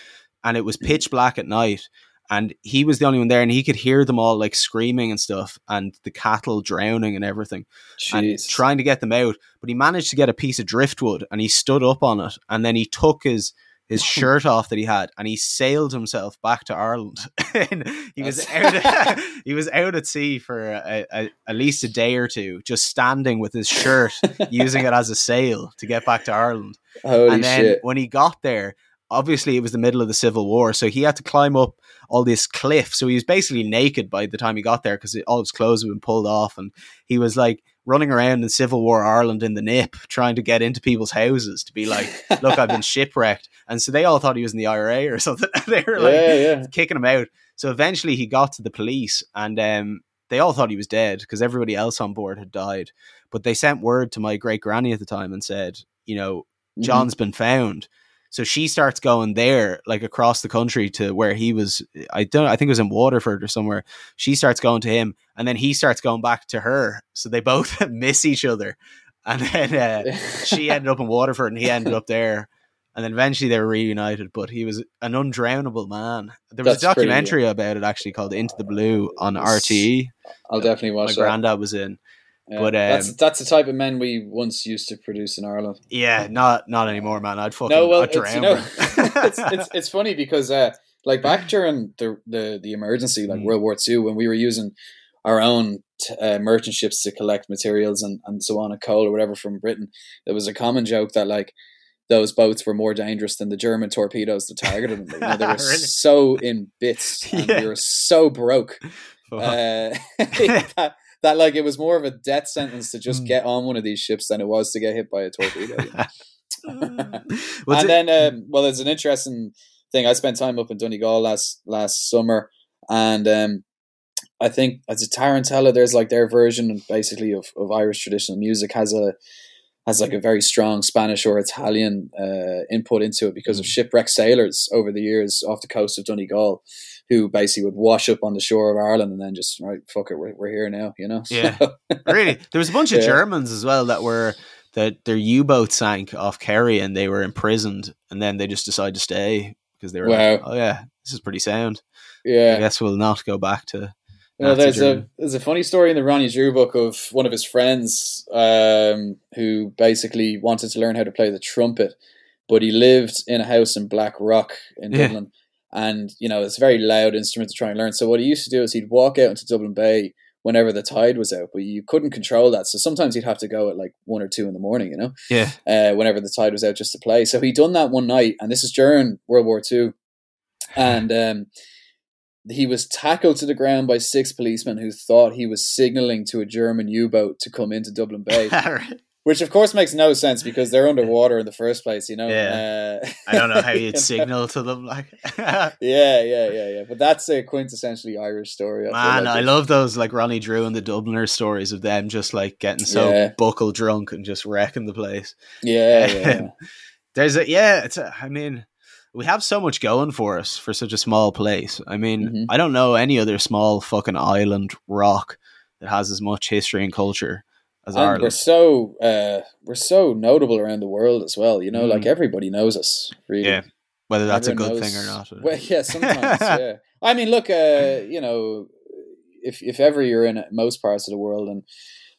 and it was pitch black at night and he was the only one there and he could hear them all like screaming and stuff and the cattle drowning and everything Jeez. and trying to get them out but he managed to get a piece of driftwood and he stood up on it and then he took his his <laughs> shirt off that he had and he sailed himself back to Ireland <laughs> and he was out <laughs> he was out at sea for a, a, at least a day or two just standing with his shirt using it as a sail to get back to Ireland Holy and then shit. when he got there obviously it was the middle of the civil war so he had to climb up all this cliff. So he was basically naked by the time he got there because all his clothes had been pulled off, and he was like running around in Civil War Ireland in the nip, trying to get into people's houses to be like, <laughs> "Look, I've been shipwrecked," and so they all thought he was in the IRA or <laughs> something. they were like yeah, yeah. kicking him out. So eventually he got to the police, and um, they all thought he was dead because everybody else on board had died. But they sent word to my great granny at the time and said, you know, mm-hmm. John's mm-hmm. been found. So she starts going there, like across the country to where he was. I don't. I think it was in Waterford or somewhere. She starts going to him, and then he starts going back to her. So they both <laughs> miss each other, and then uh, she <laughs> ended up in Waterford, and he ended up there. And then eventually they were reunited, but he was an undrownable man. There was That's a documentary pretty, yeah. about it actually called Into the Blue on RTE. I'll definitely watch My that. granddad was in. Yeah, but um, that's that's the type of men we once used to produce in Ireland. Yeah, not not anymore, man. I'd fucking no, well, I'd it's, you know, <laughs> it's, it's, it's funny because uh, like back <laughs> during the the, the emergency, like mm. World War Two, when we were using our own uh, merchant ships to collect materials and, and so on, a coal or whatever from Britain, there was a common joke that like those boats were more dangerous than the German torpedoes that targeted them. You know, they <laughs> were really? so in bits and yeah. we were so broke. Uh, that, that like it was more of a death sentence to just mm. get on one of these ships than it was to get hit by a torpedo. <laughs> <laughs> and it? then, um, well, there's an interesting thing. I spent time up in Donegal last last summer, and um, I think as a Tarantella, there's like their version, basically of, of Irish traditional music has a has like a very strong Spanish or Italian uh, input into it because of mm. shipwrecked sailors over the years off the coast of Donegal who basically would wash up on the shore of Ireland and then just right fuck it we're, we're here now you know yeah <laughs> really there was a bunch of yeah. Germans as well that were that their U-boat sank off Kerry and they were imprisoned and then they just decided to stay because they were wow. like, oh yeah this is pretty sound yeah I guess we'll not go back to you know, there's a there's a funny story in the Ronnie Drew book of one of his friends um, who basically wanted to learn how to play the trumpet, but he lived in a house in Blackrock in yeah. Dublin, and you know it's a very loud instrument to try and learn. So what he used to do is he'd walk out into Dublin Bay whenever the tide was out, but you couldn't control that. So sometimes he'd have to go at like one or two in the morning, you know, yeah, uh, whenever the tide was out just to play. So he'd done that one night, and this is during World War Two, and um, he was tackled to the ground by six policemen who thought he was signaling to a German U boat to come into Dublin Bay. <laughs> which of course makes no sense because they're underwater in the first place. You know. Yeah. Uh, I don't know how <laughs> you'd signal to them, like. <laughs> yeah, yeah, yeah, yeah. But that's a quintessentially Irish story. I Man, like I love those like Ronnie Drew and the Dubliner stories of them just like getting so yeah. buckle drunk and just wrecking the place. Yeah, <laughs> yeah. There's a yeah. It's a. I mean we have so much going for us for such a small place. I mean, mm-hmm. I don't know any other small fucking island rock that has as much history and culture as and Ireland. We're so uh, we're so notable around the world as well. You know, mm. like everybody knows us. Really, yeah. Whether that's Everyone a good knows, thing or not. Well, yeah, sometimes. <laughs> yeah. I mean, look, uh, you know, if if ever you're in most parts of the world and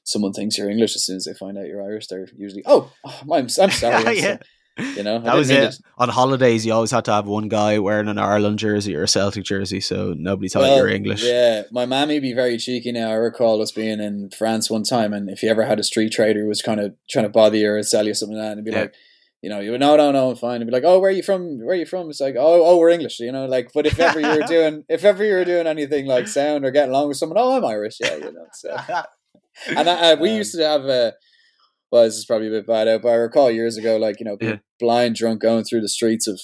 someone thinks you're English as soon as they find out you're Irish, they're usually, oh, oh I'm, I'm sorry. <laughs> Yeah. You know, that was it. On holidays, you always had to have one guy wearing an Ireland jersey or a Celtic jersey, so nobody thought well, you were English. Yeah, my mammy be very cheeky now. I recall us being in France one time, and if you ever had a street trader who was kind of trying to bother you or sell you something like that, and be yeah. like, you know, you would, no, no, no, I'm fine. And be like, oh, where are you from? Where are you from? It's like, oh, oh, we're English, you know, like, but if ever you were <laughs> doing, if ever you were doing anything like sound or getting along with someone, oh, I'm Irish, yeah, you know. So, <laughs> and I, I, we um, used to have a, well, this is probably a bit bad out, but I recall years ago, like you know, yeah. blind drunk going through the streets of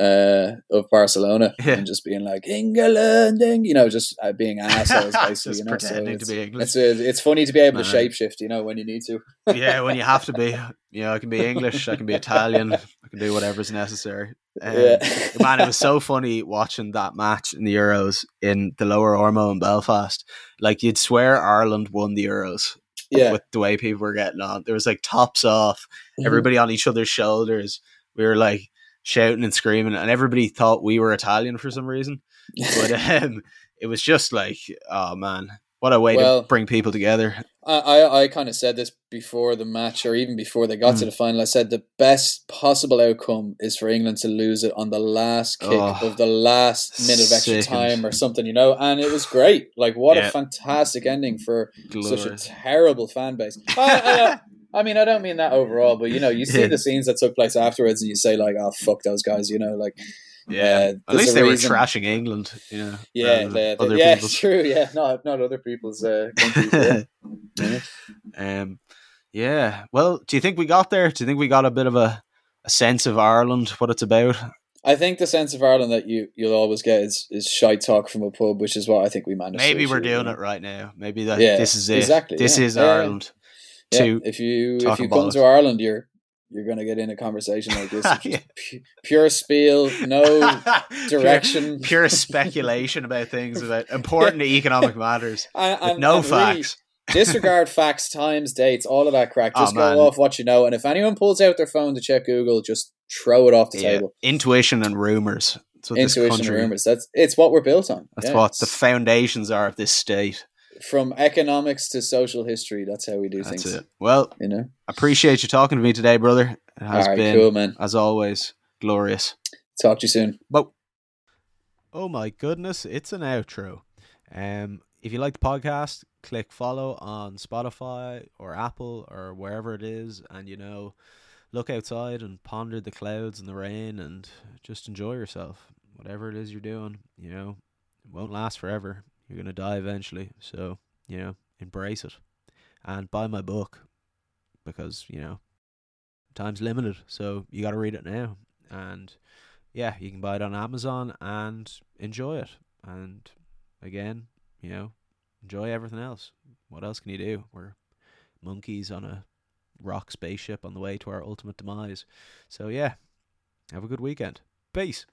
uh of Barcelona <laughs> yeah. and just being like England, you know, just uh, being <laughs> assholes basically. you know, pretending so to be English. It's, uh, it's funny to be able to shapeshift, you know, when you need to. <laughs> yeah, when you have to be. You know, I can be English, I can be Italian, I can do whatever's necessary. Um, yeah. man, it was so funny watching that match in the Euros in the Lower Ormeau in Belfast. Like you'd swear Ireland won the Euros yeah. with the way people were getting on. There was like tops off, mm-hmm. everybody on each other's shoulders. We were like shouting and screaming, and everybody thought we were Italian for some reason. but <laughs> um, it was just like, oh man, what a way well, to bring people together. I, I, I kind of said this before the match, or even before they got mm. to the final. I said the best possible outcome is for England to lose it on the last kick oh, of the last minute of extra time or something, you know. And it was great. Like, what yeah. a fantastic ending for Glorious. such a terrible fan base. I, I, I, mean, I don't mean that overall, but you know, you see <laughs> yeah. the scenes that took place afterwards, and you say like, "Oh, fuck those guys, you know, like yeah, uh, at least they reason. were trashing England. Yeah, yeah, they, they, yeah, people's. true. Yeah, not not other people's uh, countries. yeah. <laughs> Um, yeah. Well, do you think we got there? Do you think we got a bit of a, a sense of Ireland, what it's about? I think the sense of Ireland that you you'll always get is is shy talk from a pub, which is what I think we managed. Maybe we're doing it right now. Maybe that yeah, this is it. Exactly. This yeah. is Ireland. Yeah. if you if you come it. to Ireland, you're you're going to get in a conversation like this. <laughs> yeah. pu- pure spiel, no <laughs> direction, pure, pure, speculation about things about important economic matters, and, and no and facts. Really <laughs> disregard facts, times, dates, all of that crack. Oh, just oh, go off what you know. And if anyone pulls out their phone to check Google, just throw it off the yeah. table. Intuition and rumors. Intuition and rumors. That's it's what we're built on. That's yeah, what the foundations are of this state from economics to social history. That's how we do that's things. It. Well, you know, appreciate you talking to me today, brother. It has been, cool, man. as always, glorious. Talk to you soon. But oh my goodness, it's an outro. Um, if you like the podcast, click follow on Spotify or Apple or wherever it is, and you know, look outside and ponder the clouds and the rain, and just enjoy yourself. Whatever it is you're doing, you know, it won't last forever. You're gonna die eventually, so you know, embrace it and buy my book because you know, time's limited, so you got to read it now. And yeah, you can buy it on Amazon and enjoy it. And again, you know, enjoy everything else. What else can you do? We're monkeys on a rock spaceship on the way to our ultimate demise. So yeah, have a good weekend. Peace.